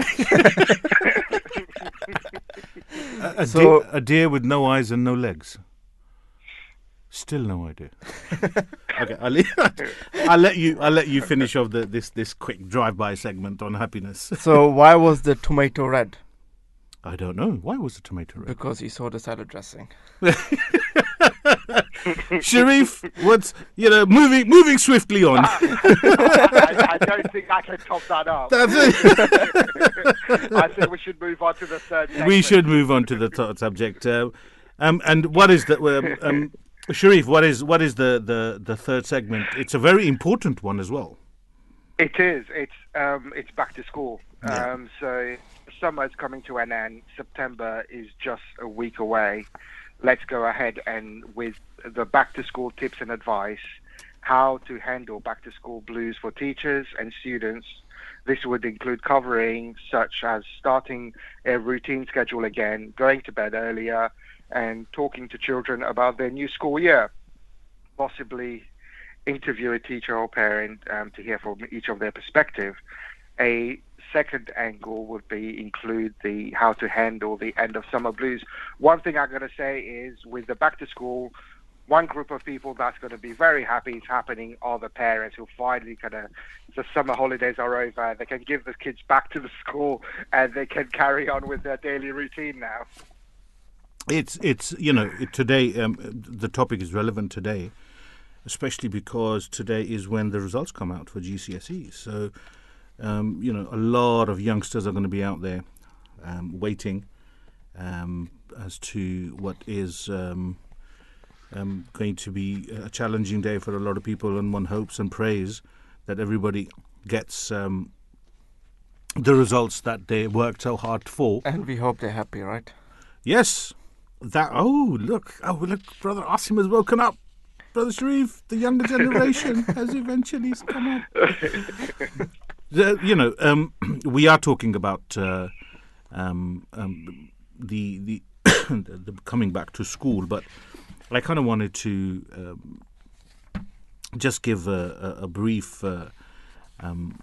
a, a, So- deer, a deer with no eyes and no legs. Still no idea. okay, I'll, leave, I'll let you. I'll let you finish off the, this this quick drive-by segment on happiness. so why was the tomato red? I don't know. Why was the tomato red? Because he saw the salad dressing. Sharif, what's you know moving moving swiftly on. I, I don't think I can top that up. That's it. I think we should move on to the third. we should move on to the third subject. Uh, um, and what is that? um, um, Sharif? What is what is the, the, the third segment? It's a very important one as well. It is. It's um, it's back to school. Yeah. Um, so summer is coming to an end. September is just a week away. Let's go ahead and with the back to school tips and advice, how to handle back to school blues for teachers and students. This would include covering such as starting a routine schedule again, going to bed earlier, and talking to children about their new school year. Possibly interview a teacher or parent um, to hear from each of their perspective. A second angle would be include the how to handle the end of summer blues. One thing I'm going to say is with the back to school, one group of people that's going to be very happy it's happening are the parents who finally kind of the summer holidays are over. They can give the kids back to the school and they can carry on with their daily routine now. It's it's you know today um, the topic is relevant today, especially because today is when the results come out for GCSE. So um, you know a lot of youngsters are going to be out there um, waiting um, as to what is um, um, going to be a challenging day for a lot of people, and one hopes and prays that everybody gets um, the results that they worked so hard for. And we hope they're happy, right? Yes. That oh look oh look brother Asim has woken up. Brother Sharif, the younger generation has eventually come up. You know, um, we are talking about uh, um, um, the, the the coming back to school, but I kind of wanted to um, just give a, a, a brief uh, um,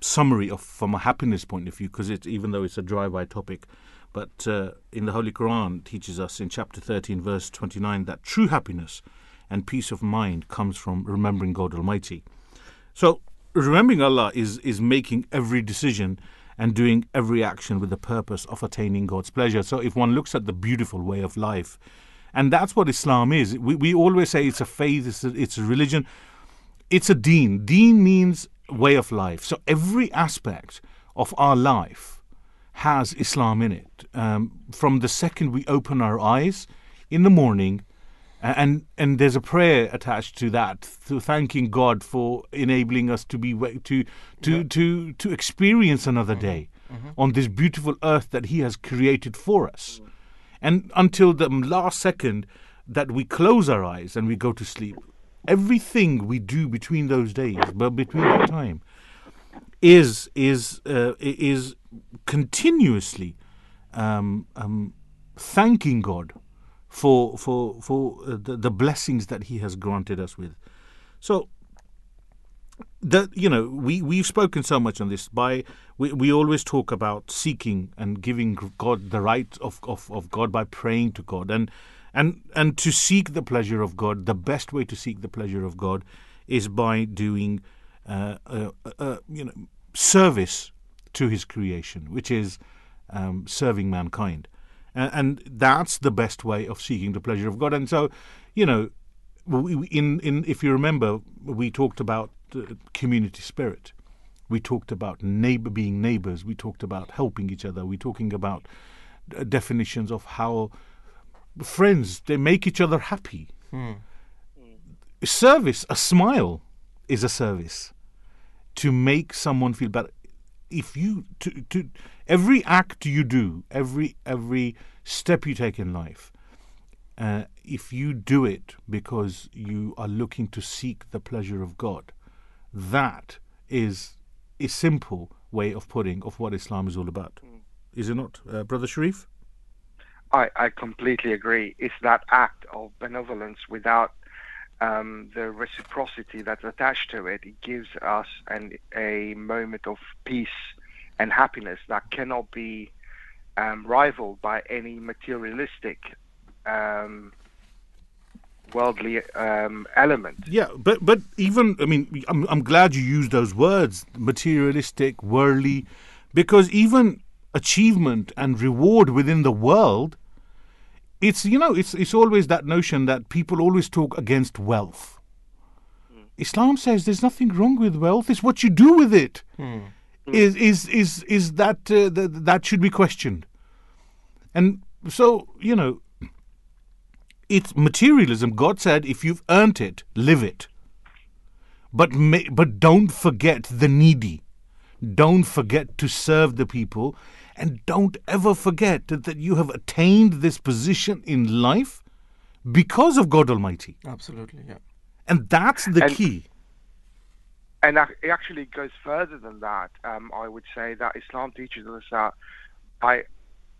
summary of from a happiness point of view, because it's even though it's a drive-by topic, but uh, in the Holy Quran teaches us in chapter 13, verse 29, that true happiness and peace of mind comes from remembering God Almighty. So remembering Allah is is making every decision and doing every action with the purpose of attaining God's pleasure. So if one looks at the beautiful way of life, and that's what Islam is. We we always say it's a faith, it's a, it's a religion, it's a deen. Deen means way of life. So every aspect of our life has Islam in it. Um, from the second we open our eyes in the morning, and and there's a prayer attached to that, to thanking God for enabling us to be to to to to experience another day on this beautiful earth that He has created for us, and until the last second that we close our eyes and we go to sleep, everything we do between those days, but between that time, is is uh, is continuously um, um, thanking God for for for uh, the, the blessings that He has granted us with. So the you know we we've spoken so much on this by we, we always talk about seeking and giving God the right of, of, of God by praying to God and and and to seek the pleasure of God the best way to seek the pleasure of God is by doing uh, uh, uh, you know, service to his creation, which is um, serving mankind, and, and that's the best way of seeking the pleasure of God. And so, you know, in in if you remember, we talked about uh, community spirit. We talked about neighbor being neighbors. We talked about helping each other. We're talking about uh, definitions of how friends they make each other happy. Service, a smile, is a service to make someone feel better. If you to to every act you do, every every step you take in life, uh, if you do it because you are looking to seek the pleasure of God, that is a simple way of putting of what Islam is all about. Is it not, uh, Brother Sharif? I, I completely agree. It's that act of benevolence without um, the reciprocity that's attached to it. It gives us an, a moment of peace and happiness that cannot be um, rivaled by any materialistic, um, worldly um, element. Yeah, but but even I mean, I'm I'm glad you used those words, materialistic, worldly, because even achievement and reward within the world, it's you know it's it's always that notion that people always talk against wealth. Islam says there's nothing wrong with wealth; it's what you do with it. Is is is is that uh, th- that should be questioned, and so you know it's materialism. God said, if you've earned it, live it. But ma- but don't forget the needy. Don't forget to serve the people, and don't ever forget that, that you have attained this position in life because of God Almighty, Absolutely, yeah. and that's the And- key. and it actually goes further than that. Um, I would say that Islam teaches us that by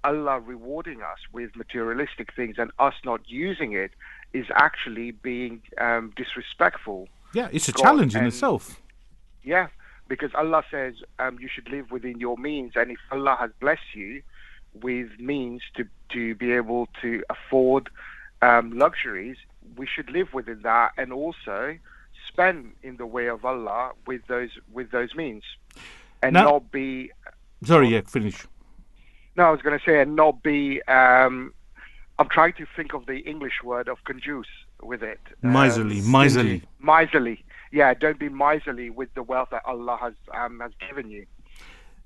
Allah rewarding us with materialistic things and us not using it is actually being um, disrespectful. Yeah, it's a God challenge in and- itself. Yeah, because Allah says um, you should live within your means, and if Allah has blessed you with means to to be able to afford um, luxuries, we should live within that, and also spend in the way of Allah with those with those means, and Now- not be. Sorry, yeah, finish. No, I was going to say, and not be. Um, I'm trying to think of the English word of conduce with it. Um, Miserly, miserly. Yeah, don't be miserly with the wealth that Allah has um, has given you.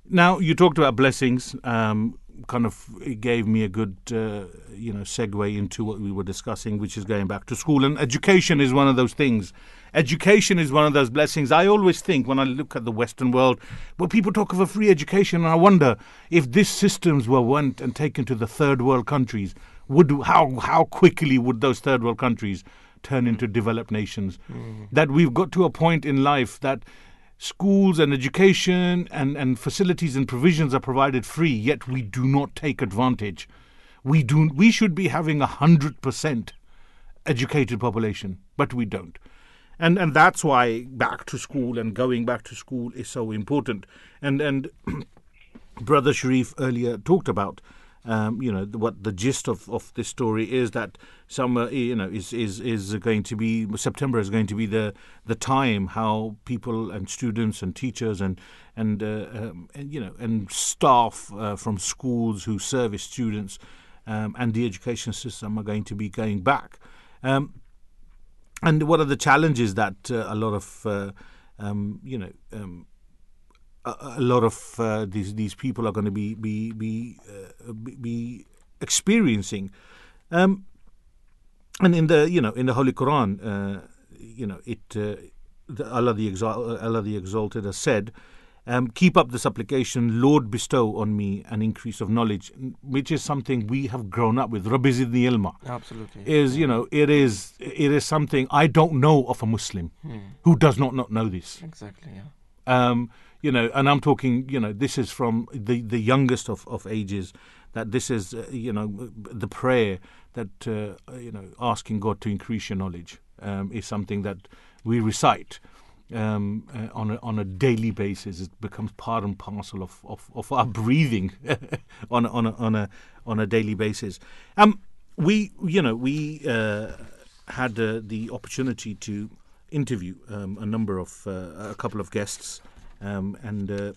Now you talked about blessings. Um, kind of gave me a good, uh, you know, segue into what we were discussing, which is going back to school. And education is one of those things. Education is one of those blessings. I always think when I look at the Western world, well, people talk of a free education, and I wonder if these systems were went and taken to the third world countries, would how how quickly would those third world countries turn into developed nations? Mm. That we've got to a point in life that schools and education and, and facilities and provisions are provided free, yet we do not take advantage. We do we should be having a hundred percent educated population, but we don't. And and that's why back to school and going back to school is so important. And and Brother Sharif earlier talked about um, you know what the gist of, of this story is that summer you know is, is is going to be September is going to be the the time how people and students and teachers and and, uh, um, and you know and staff uh, from schools who service students um, and the education system are going to be going back. Um, and what are the challenges that uh, a lot of uh, um, you know um, a, a lot of uh, these these people are going to be be be, uh, be, experiencing. Um, and in the you know in the Holy Quran, uh, you know it uh, the, Allah the Exal- Allah the Exalted has said. Um, keep up the supplication, Lord, bestow on me an increase of knowledge, which is something we have grown up with. Rabbi zidni ilma Absolutely. is you know it is it is something I don't know of a Muslim who does not not know this. Exactly, yeah. Um, you know, and I'm talking, you know, this is from the the youngest of, of ages. That this is, uh, you know, the prayer that uh, you know, asking God to increase your knowledge um, is something that we recite um, uh, on a, on a daily basis. It becomes part and parcel of, of, of our breathing on a, on a, on a on a daily basis. Um, we, you know, we uh, had uh, the opportunity to interview um, a number of uh, a couple of guests, um, and uh,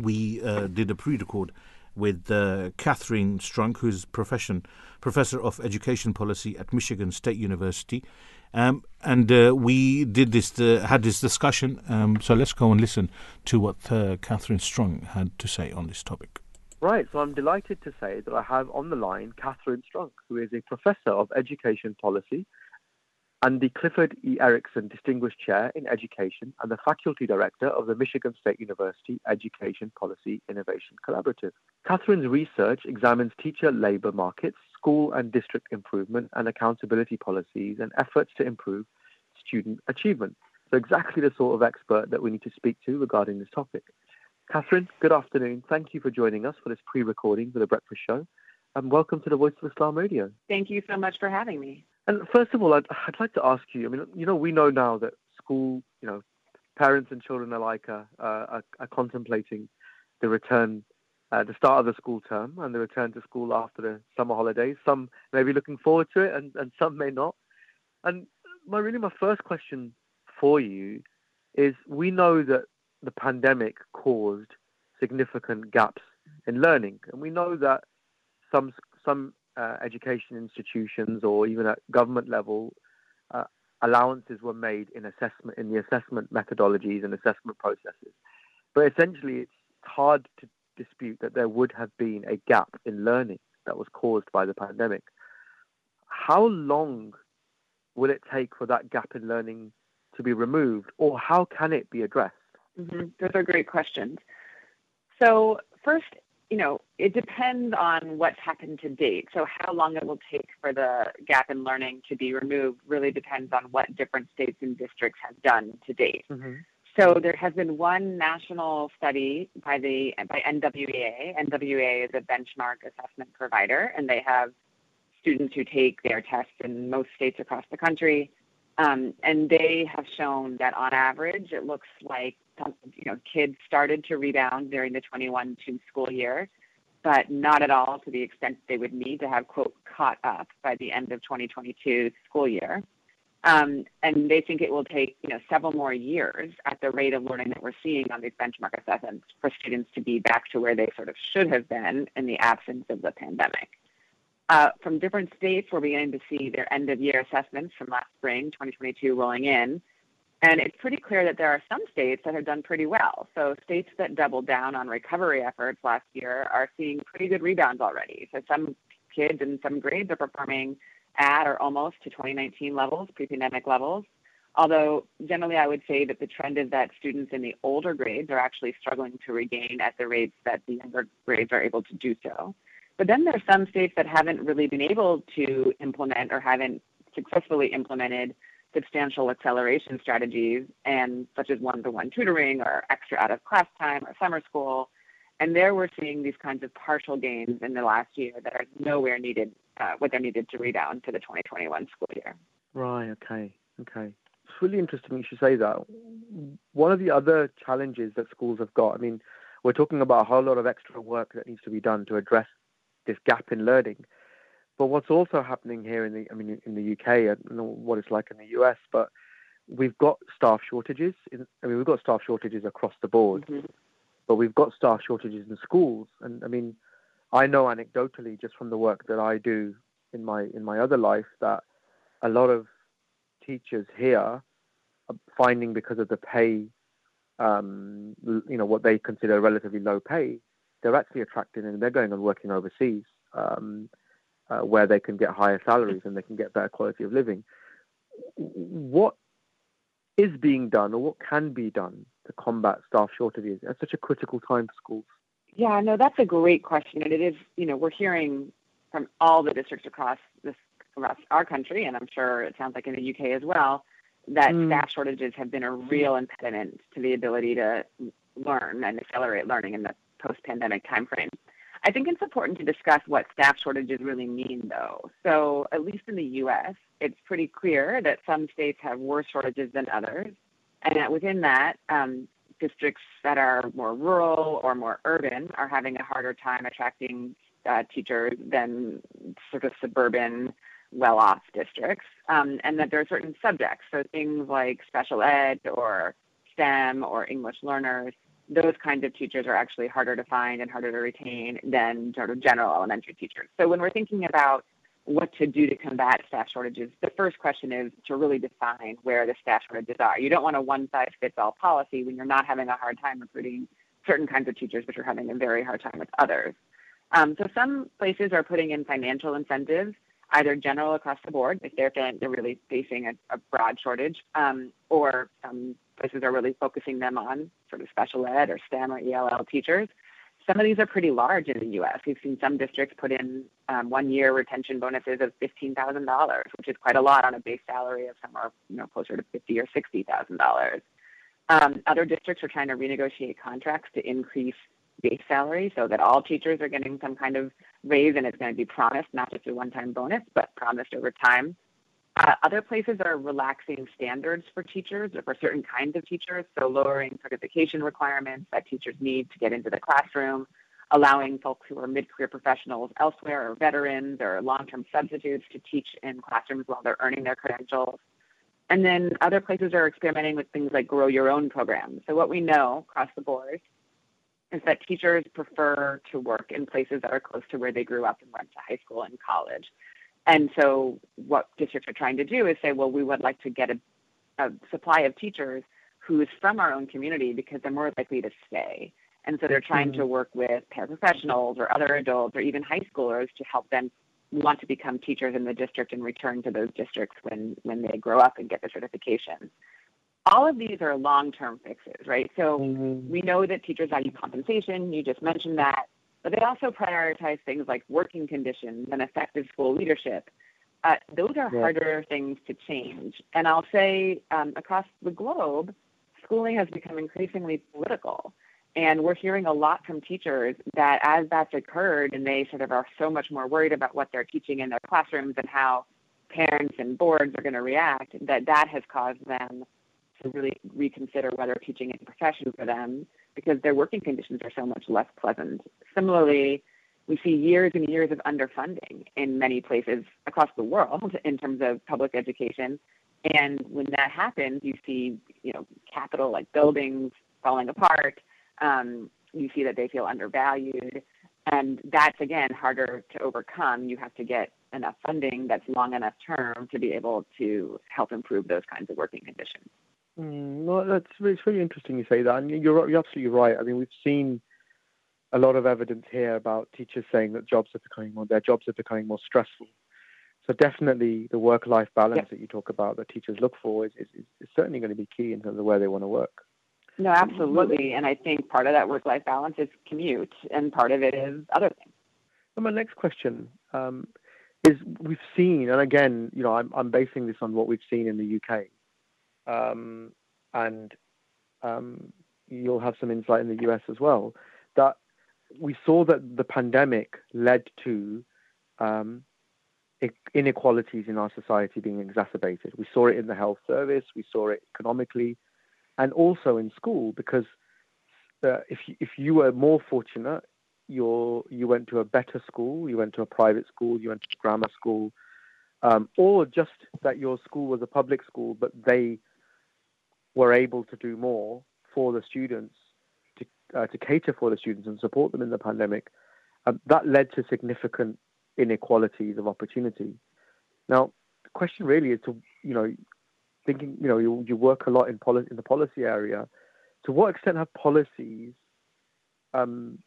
we uh, did a pre-record with uh, Katharine Strunk, who's profession professor of education policy at Michigan State University, um, and uh, we did this uh, had this discussion. Um, so let's go and listen to what uh, Katharine Strunk had to say on this topic. Right, so I'm delighted to say that I have on the line Katharine Strunk, who is a professor of education policy and the Clifford E. Erickson Distinguished Chair in Education and the faculty director of the Michigan State University Education Policy Innovation Collaborative. Katharine's research examines teacher labor markets, school and district improvement and accountability policies, and efforts to improve student achievement. So, exactly the sort of expert that we need to speak to regarding this topic. Katharine, good afternoon. Thank you for joining us for this pre recording for the Breakfast Show. And welcome to the Voice of Islam Radio. Thank you so much for having me. And first of all, I'd, I'd like to ask you I mean, you know, we know now that school, you know, parents and children alike are, uh, are, are contemplating the return, uh, the start of the school term and the return to school after the summer holidays. Some may be looking forward to it and, and some may not. And my really my first question for you is we know that the pandemic caused significant gaps in learning, and we know that some some uh, education institutions or even at government level, uh, allowances were made in assessment in the assessment methodologies and assessment processes. But essentially, it's hard to dispute that there would have been a gap in learning that was caused by the pandemic. How long will it take for that gap in learning to be removed, or how can it be addressed? Mm-hmm. Those are great questions. So, first, you know, it depends on what's happened to date. So, how long it will take for the gap in learning to be removed really depends on what different states and districts have done to date. Mm-hmm. So, there has been one national study by the by NWEA. NWEA is a benchmark assessment provider, and they have students who take their tests in most states across the country. Um, and they have shown that on average, it looks like you know kids started to rebound during the 21-2 school year, but not at all to the extent they would need to have quote caught up by the end of 2022 school year. Um, and they think it will take you know several more years at the rate of learning that we're seeing on these benchmark assessments for students to be back to where they sort of should have been in the absence of the pandemic. Uh, from different states, we're beginning to see their end of year assessments from last spring, 2022, rolling in. And it's pretty clear that there are some states that have done pretty well. So, states that doubled down on recovery efforts last year are seeing pretty good rebounds already. So, some kids in some grades are performing at or almost to 2019 levels, pre pandemic levels. Although, generally, I would say that the trend is that students in the older grades are actually struggling to regain at the rates that the younger grades are able to do so. But then there's some states that haven't really been able to implement or haven't successfully implemented substantial acceleration strategies and such as one-to-one tutoring or extra out of class time or summer school. And there we're seeing these kinds of partial gains in the last year that are nowhere needed, uh, what they're needed to rebound to the 2021 school year. Right, okay, okay. It's really interesting you should say that. One of the other challenges that schools have got, I mean, we're talking about a whole lot of extra work that needs to be done to address this gap in learning. But what's also happening here in the, I mean, in the UK, I don't know what it's like in the US, but we've got staff shortages. In, I mean, we've got staff shortages across the board, mm-hmm. but we've got staff shortages in schools. And I mean, I know anecdotally, just from the work that I do in my in my other life, that a lot of teachers here are finding because of the pay, um, you know, what they consider relatively low pay, they're actually attracting and they're going and working overseas um, uh, where they can get higher salaries and they can get better quality of living. What is being done or what can be done to combat staff shortages at such a critical time for schools? Yeah, no, that's a great question. And it is, you know, we're hearing from all the districts across this across our country, and I'm sure it sounds like in the UK as well, that mm. staff shortages have been a real impediment to the ability to learn and accelerate learning in the post-pandemic timeframe. I think it's important to discuss what staff shortages really mean, though. So, at least in the U.S., it's pretty clear that some states have worse shortages than others, and that within that, um, districts that are more rural or more urban are having a harder time attracting uh, teachers than sort of suburban well-off districts, um, and that there are certain subjects, so things like special ed or STEM or English learners, those kinds of teachers are actually harder to find and harder to retain than sort of general elementary teachers. So when we're thinking about what to do to combat staff shortages, the first question is to really define where the staff shortages are. You don't want a one-size-fits-all policy when you're not having a hard time recruiting certain kinds of teachers, but you're having a very hard time with others. Um, so some places are putting in financial incentives, either general across the board if they're they're really facing a, a broad shortage, um, or some places are really focusing them on sort of special ed or STEM or ELL teachers. Some of these are pretty large in the U.S. We've seen some districts put in um, one-year retention bonuses of fifteen thousand dollars, which is quite a lot on a base salary of somewhere you know closer to fifty or sixty thousand dollars. Um, other districts are trying to renegotiate contracts to increase base salary so that all teachers are getting some kind of raise and it's going to be promised, not just a one-time bonus, but promised over time. Uh, other places are relaxing standards for teachers or for certain kinds of teachers, so lowering certification requirements that teachers need to get into the classroom, allowing folks who are mid-career professionals elsewhere or veterans or long-term substitutes to teach in classrooms while they're earning their credentials. And then other places are experimenting with things like grow your own programs. So what we know across the board is that teachers prefer to work in places that are close to where they grew up and went to high school and college. And so, what districts are trying to do is say, well, we would like to get a, a supply of teachers who is from our own community because they're more likely to stay. And so, they're trying to work with paraprofessionals or other adults or even high schoolers to help them want to become teachers in the district and return to those districts when, when they grow up and get their certification all of these are long-term fixes, right? So mm-hmm. we know that teachers value compensation. You just mentioned that, but they also prioritize things like working conditions and effective school leadership. Uh, those are yeah. harder things to change. And I'll say um, across the globe, schooling has become increasingly political. And we're hearing a lot from teachers that as that's occurred and they sort of are so much more worried about what they're teaching in their classrooms and how parents and boards are going to react, that that has caused them to really reconsider whether teaching is a profession for them because their working conditions are so much less pleasant. Similarly, we see years and years of underfunding in many places across the world in terms of public education. And when that happens, you see, you know, capital like buildings falling apart. Um, you see that they feel undervalued, and that's again harder to overcome. You have to get enough funding that's long enough term to be able to help improve those kinds of working conditions. Mm, well, that's it's really interesting you say that, and you're you're absolutely right. I mean, we've seen a lot of evidence here about teachers saying that jobs are becoming more their jobs are becoming more stressful. So definitely, the work-life balance that you talk about that teachers look for is, is, is certainly going to be key in terms of where they want to work. No, absolutely, and I think part of that work-life balance is commute, and part of it is other things. And my next question um, is: We've seen, and again, you know, I'm I'm basing this on what we've seen in the UK um, and um, you'll have some insight in the US as well, that we saw that the pandemic led to um, inequalities in our society being exacerbated. We saw it in the health service, we saw it economically, and also in school because uh, if you, if you were more fortunate, you you went to a better school, you went to a private school, you went to grammar school, um, or just that your school was a public school, but they were able to do more for the students to, uh, to cater for the students and support them in the pandemic, um, that led to significant inequalities of opportunity. Now, the question really is to, you know, thinking, you know, you, you work a lot in, poli- in the policy area. To what extent have policies um,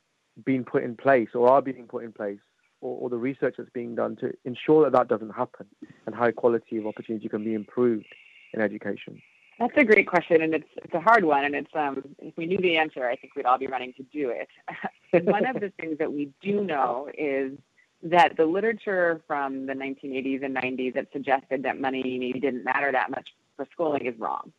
been put in place or are being put in place or, or, the research that's being done to ensure that that doesn't happen and high quality of opportunity can be improved in education? That's a great question, and it's it's a hard one. And it's um, if we knew the answer, I think we'd all be running to do it. one of the things that we do know is that the literature from the 1980s and 90s that suggested that money maybe didn't matter that much for schooling is wrong.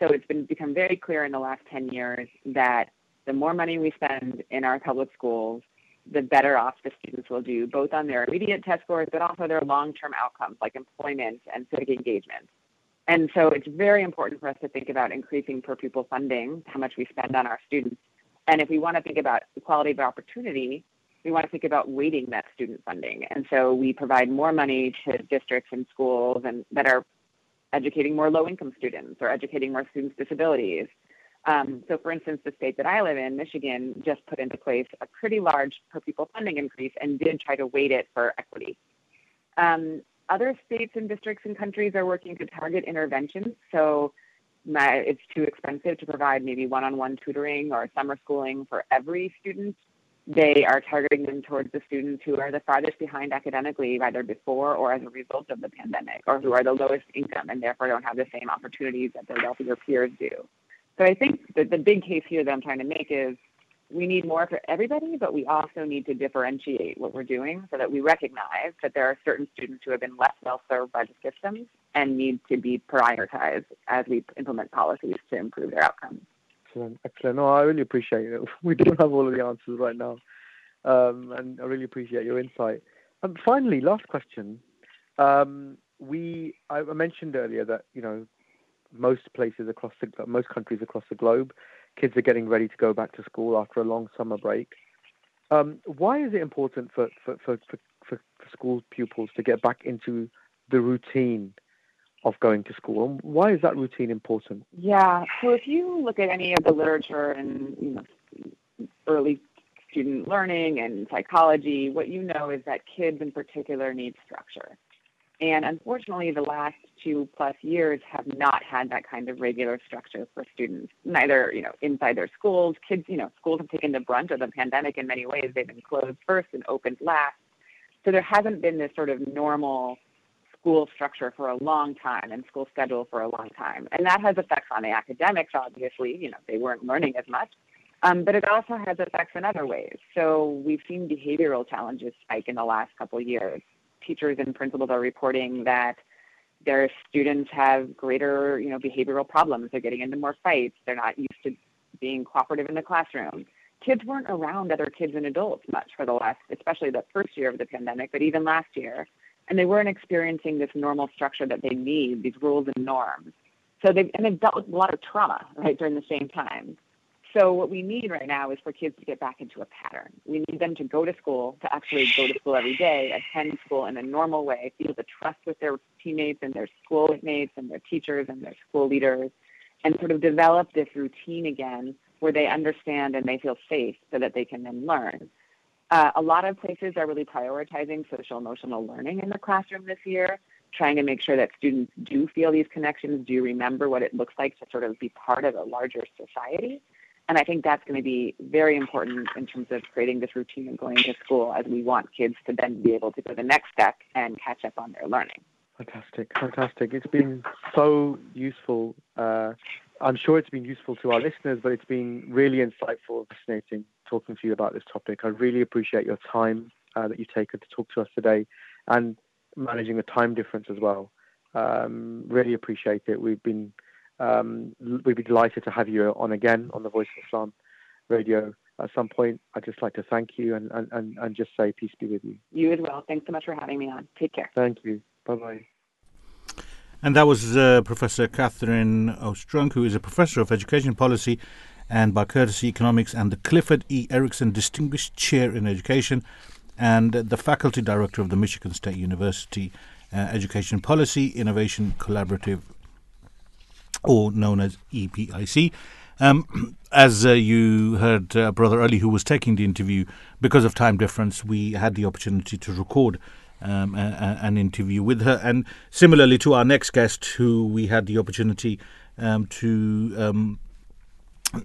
So it's been become very clear in the last 10 years that the more money we spend in our public schools, the better off the students will do, both on their immediate test scores, but also their long-term outcomes like employment and civic engagement. And so it's very important for us to think about increasing per pupil funding, how much we spend on our students. And if we want to think about equality of opportunity, we want to think about weighting that student funding. And so we provide more money to districts and schools and that are educating more low income students or educating more students with disabilities. Um, so, for instance, the state that I live in, Michigan, just put into place a pretty large per pupil funding increase and did try to weight it for equity. Um, other states and districts and countries are working to target interventions. So, my, it's too expensive to provide maybe one on one tutoring or summer schooling for every student. They are targeting them towards the students who are the farthest behind academically, either before or as a result of the pandemic, or who are the lowest income and therefore don't have the same opportunities that their wealthier peers do. So I think that the big case here that I'm trying to make is we need more for everybody, but we also need to differentiate what we're doing so that we recognize that there are certain students who have been less well served by the systems and need to be prioritized as we implement policies to improve their outcomes. Excellent, excellent. No, I really appreciate it. We don't have all of the answers right now, um, and I really appreciate your insight. And finally, last question. Um, we I mentioned earlier that you know most places across the most countries across the globe, kids are getting ready to go back to school after a long summer break. Um, why is it important for, for, for, for, school pupils to get back into the routine of going to school? And why is that routine important? Yeah. So if you look at any of the literature and you know, early student learning and psychology, what you know is that kids in particular need structure. And unfortunately, the last two plus years have not had that kind of regular structure for students, neither, you know, inside their schools. Kids, you know, schools have taken the brunt of the pandemic in many ways. They've been closed first and opened last. So there hasn't been this sort of normal school structure for a long time and school schedule for a long time. And that has effects on the academics, obviously. You know, they weren't learning as much. Um, but it also has effects in other ways. So we've seen behavioral challenges spike in the last couple years teachers and principals are reporting that their students have greater, you know, behavioral problems. They're getting into more fights. They're not used to being cooperative in the classroom. Kids weren't around other kids and adults much for the last, especially the first year of the pandemic, but even last year. And they weren't experiencing this normal structure that they need, these rules and norms. So they've, and they've dealt with a lot of trauma, right, during the same time. So what we need right now is for kids to get back into a pattern. We need them to go to school, to actually go to school every day, attend school in a normal way, feel the trust with their teammates and their schoolmates and their teachers and their school leaders, and sort of develop this routine again where they understand and they feel safe so that they can then learn. Uh, a lot of places are really prioritizing social emotional learning in the classroom this year, trying to make sure that students do feel these connections, do remember what it looks like to sort of be part of a larger society. And I think that's going to be very important in terms of creating this routine of going to school as we want kids to then be able to go the next step and catch up on their learning. Fantastic, fantastic. It's been so useful. Uh, I'm sure it's been useful to our listeners, but it's been really insightful, and fascinating talking to you about this topic. I really appreciate your time uh, that you've taken to talk to us today and managing the time difference as well. Um, really appreciate it. We've been um, we'd be delighted to have you on again on the Voice of Islam radio at some point. I'd just like to thank you and, and, and just say peace be with you. You as well. Thanks so much for having me on. Take care. Thank you. Bye bye. And that was uh, Professor Katharine O. Strunk, who is a professor of education policy and by courtesy economics and the Clifford E. Erickson Distinguished Chair in Education and the faculty director of the Michigan State University uh, Education Policy Innovation Collaborative or known as EPIC. Um, as uh, you heard uh, Brother Ali, who was taking the interview, because of time difference, we had the opportunity to record um, a, a, an interview with her. And similarly to our next guest, who we had the opportunity um, to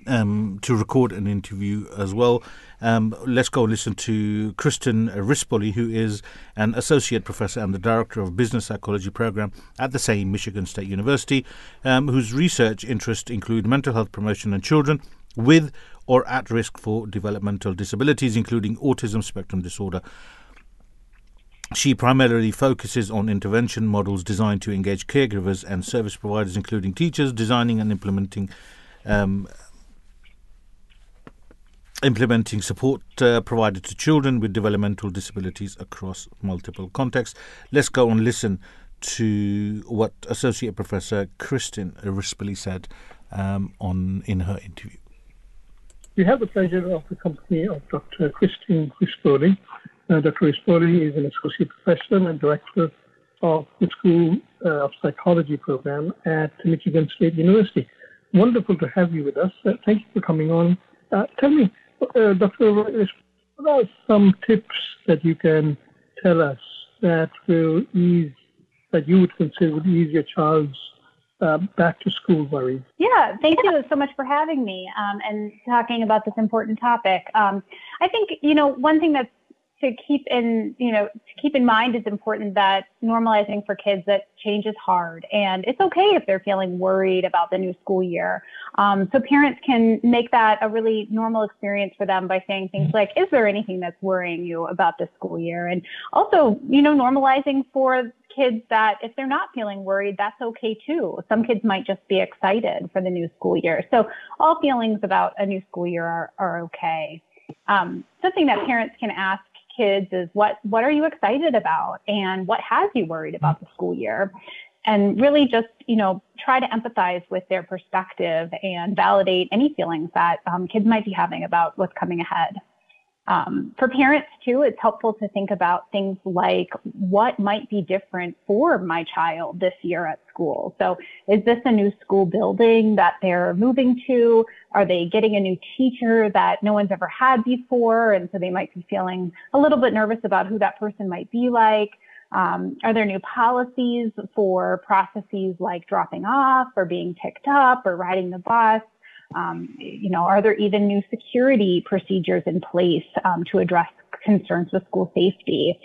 um, to record an interview as well. Um, let's go listen to Kristin Rispoli, who is an associate professor and the director of business psychology program at the same Michigan State University, um, whose research interests include mental health promotion in children with or at risk for developmental disabilities, including autism spectrum disorder. She primarily focuses on intervention models designed to engage caregivers and service providers, including teachers, designing and implementing um, implementing support uh, provided to children with developmental disabilities across multiple contexts. Let's go and listen to what Associate Professor Kristin Rispoli said um, on in her interview. we have the pleasure of the company of Dr. Christine Rispoli. Uh, Dr. Rispoli is an associate professor and director of the School uh, of Psychology program at Michigan State University. Wonderful to have you with us. Uh, thank you for coming on. Uh, tell me, uh, Dr. Rispoli, what are some tips that you can tell us that will ease, that you would consider would ease your child's uh, back to school worries? Yeah, thank you so much for having me um, and talking about this important topic. Um, I think, you know, one thing that's to keep in you know to keep in mind it's important that normalizing for kids that change is hard. And it's okay if they're feeling worried about the new school year. Um, so parents can make that a really normal experience for them by saying things like is there anything that's worrying you about the school year? And also you know normalizing for kids that if they're not feeling worried that's okay too. Some kids might just be excited for the new school year. So all feelings about a new school year are, are okay. Um, something that parents can ask kids is what what are you excited about? And what has you worried about the school year? And really just you know try to empathize with their perspective and validate any feelings that um, kids might be having about what's coming ahead um, for parents too, it's helpful to think about things like what might be different for my child this year at school. So is this a new school building that they're moving to? Are they getting a new teacher that no one's ever had before? And so they might be feeling a little bit nervous about who that person might be like. Um, are there new policies for processes like dropping off or being picked up or riding the bus? Um, you know, are there even new security procedures in place um, to address concerns with school safety?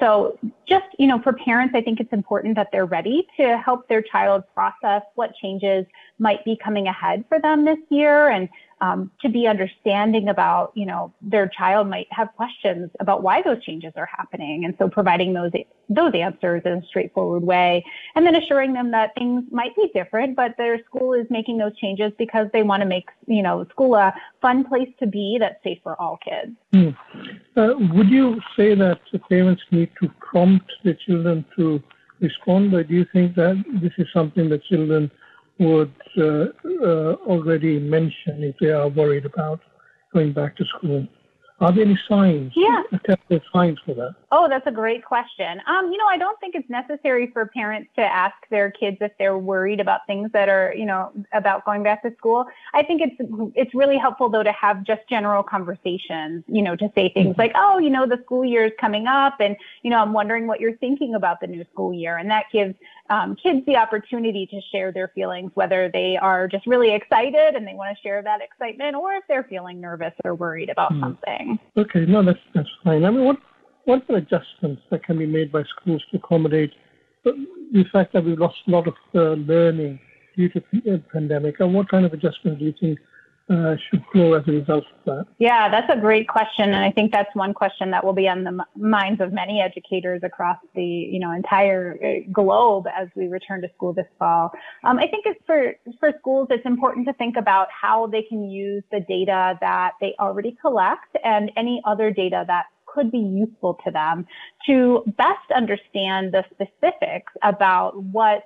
So just, you know, for parents, I think it's important that they're ready to help their child process what changes might be coming ahead for them this year and um, to be understanding about, you know, their child might have questions about why those changes are happening. And so providing those, those answers in a straightforward way and then assuring them that things might be different, but their school is making those changes because they want to make, you know, school a fun place to be that's safe for all kids. Hmm. Uh, would you say that parents need to prompt the children to respond, or do you think that this is something that children would uh, uh, already mention if they are worried about going back to school? Are there any signs? Yeah. Signs for that? Oh, that's a great question. Um, you know, I don't think it's necessary for parents to ask their kids if they're worried about things that are, you know, about going back to school. I think it's it's really helpful though to have just general conversations, you know, to say things mm-hmm. like, "Oh, you know, the school year is coming up and, you know, I'm wondering what you're thinking about the new school year." And that gives um, kids the opportunity to share their feelings, whether they are just really excited and they want to share that excitement, or if they're feeling nervous or worried about mm. something. Okay, no, that's that's fine. I mean, what what are adjustments that can be made by schools to accommodate the fact that we've lost a lot of uh, learning due to the pandemic? And what kind of adjustments do you think uh, should as a result of that? Yeah, that's a great question, and I think that's one question that will be on the minds of many educators across the you know entire uh, globe as we return to school this fall. Um, I think it's for for schools, it's important to think about how they can use the data that they already collect and any other data that could be useful to them to best understand the specifics about what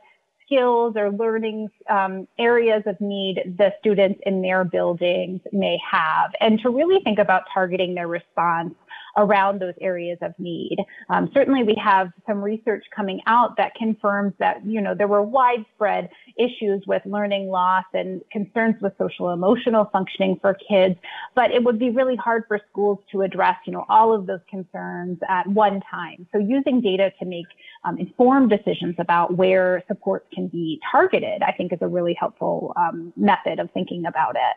skills or learning um, areas of need the students in their buildings may have, and to really think about targeting their response around those areas of need. Um, certainly, we have some research coming out that confirms that you know there were widespread issues with learning loss and concerns with social emotional functioning for kids, but it would be really hard for schools to address you know all of those concerns at one time. So using data to make um, informed decisions about where supports can be targeted, I think is a really helpful um, method of thinking about it.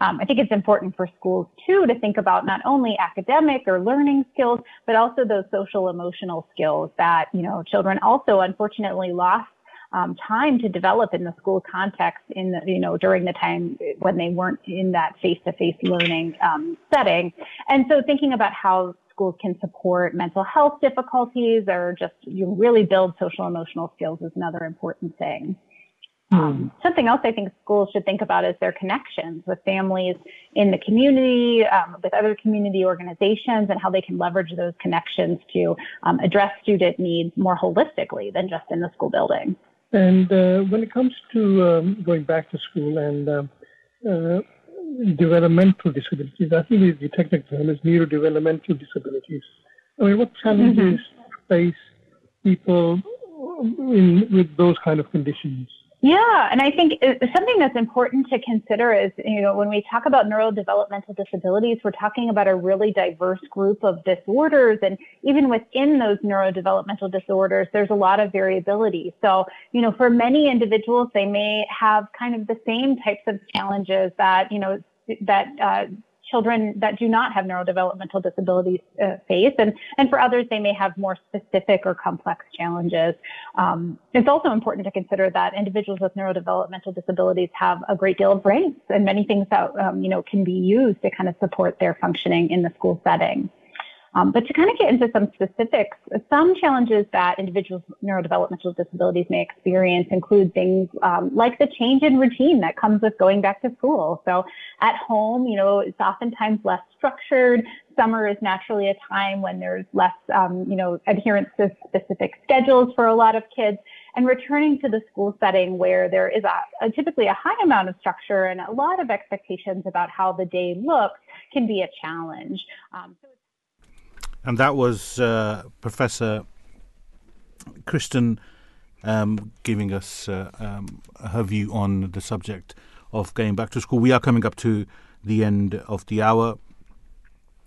Um, I think it's important for schools too to think about not only academic or learning skills, but also those social emotional skills that, you know, children also unfortunately lost um, time to develop in the school context in the, you know, during the time when they weren't in that face-to-face learning um, setting. And so thinking about how schools can support mental health difficulties or just you really build social emotional skills is another important thing. Um, something else I think schools should think about is their connections with families in the community, um, with other community organizations, and how they can leverage those connections to um, address student needs more holistically than just in the school building. And uh, when it comes to um, going back to school and uh, uh, developmental disabilities. I think the, the technical term is neurodevelopmental disabilities. I mean, what challenges face people in, with those kind of conditions? Yeah, and I think something that's important to consider is, you know, when we talk about neurodevelopmental disabilities, we're talking about a really diverse group of disorders. And even within those neurodevelopmental disorders, there's a lot of variability. So, you know, for many individuals, they may have kind of the same types of challenges that, you know, that uh, children that do not have neurodevelopmental disabilities uh, face, and and for others they may have more specific or complex challenges. Um, it's also important to consider that individuals with neurodevelopmental disabilities have a great deal of brains and many things that um, you know can be used to kind of support their functioning in the school setting. Um, but to kind of get into some specifics, some challenges that individuals with neurodevelopmental disabilities may experience include things um, like the change in routine that comes with going back to school. So at home, you know, it's oftentimes less structured. Summer is naturally a time when there's less, um, you know, adherence to specific schedules for a lot of kids. And returning to the school setting where there is a, a typically a high amount of structure and a lot of expectations about how the day looks can be a challenge. Um, so And that was uh, Professor Kristin um, giving us uh, um, her view on the subject of going back to school. We are coming up to the end of the hour.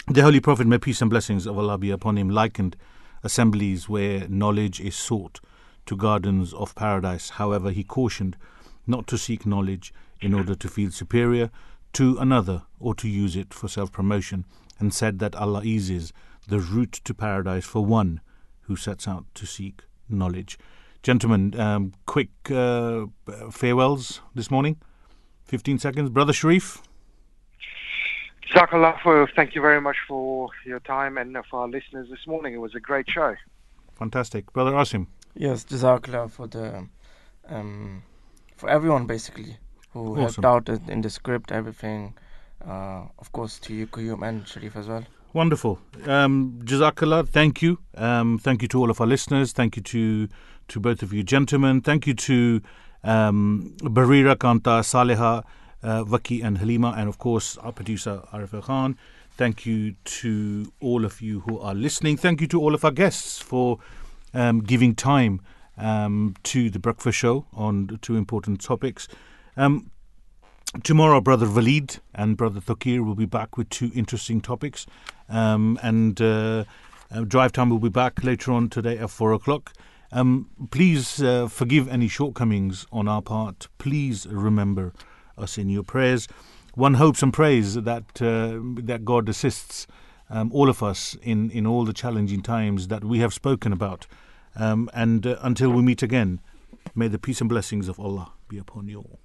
The Holy Prophet, may peace and blessings of Allah be upon him, likened assemblies where knowledge is sought to gardens of paradise. However, he cautioned not to seek knowledge in order to feel superior to another or to use it for self promotion, and said that Allah eases the route to paradise for one who sets out to seek knowledge. Gentlemen, um, quick uh, farewells this morning. 15 seconds. Brother Sharif. Jazakallah thank you very much for your time and for our listeners this morning. It was a great show. Fantastic. Brother Asim. Yes, Jazakallah for the um, for everyone basically who Awesome. helped out in- in the script, everything. Uh, of course, to you, Qayyum and Sharif as well. Wonderful. Um, Jazakallah, thank you. Um, thank you to all of our listeners. Thank you to to both of you gentlemen. Thank you to um, Barira, Kanta, Saleha, uh, Vaki, and Halima, and of course our producer Arif Khan. Thank you to all of you who are listening. Thank you to all of our guests for um, giving time um, to the breakfast show on two important topics. Um, Tomorrow, Brother Valid and Brother Thakir will be back with two interesting topics. Um, and uh, uh, Drive Time will be back later on today at 4 o'clock. Um, please uh, forgive any shortcomings on our part. Please remember us in your prayers. One hopes and prays that, uh, that God assists um, all of us in, in all the challenging times that we have spoken about. Um, and uh, until we meet again, may the peace and blessings of Allah be upon you all.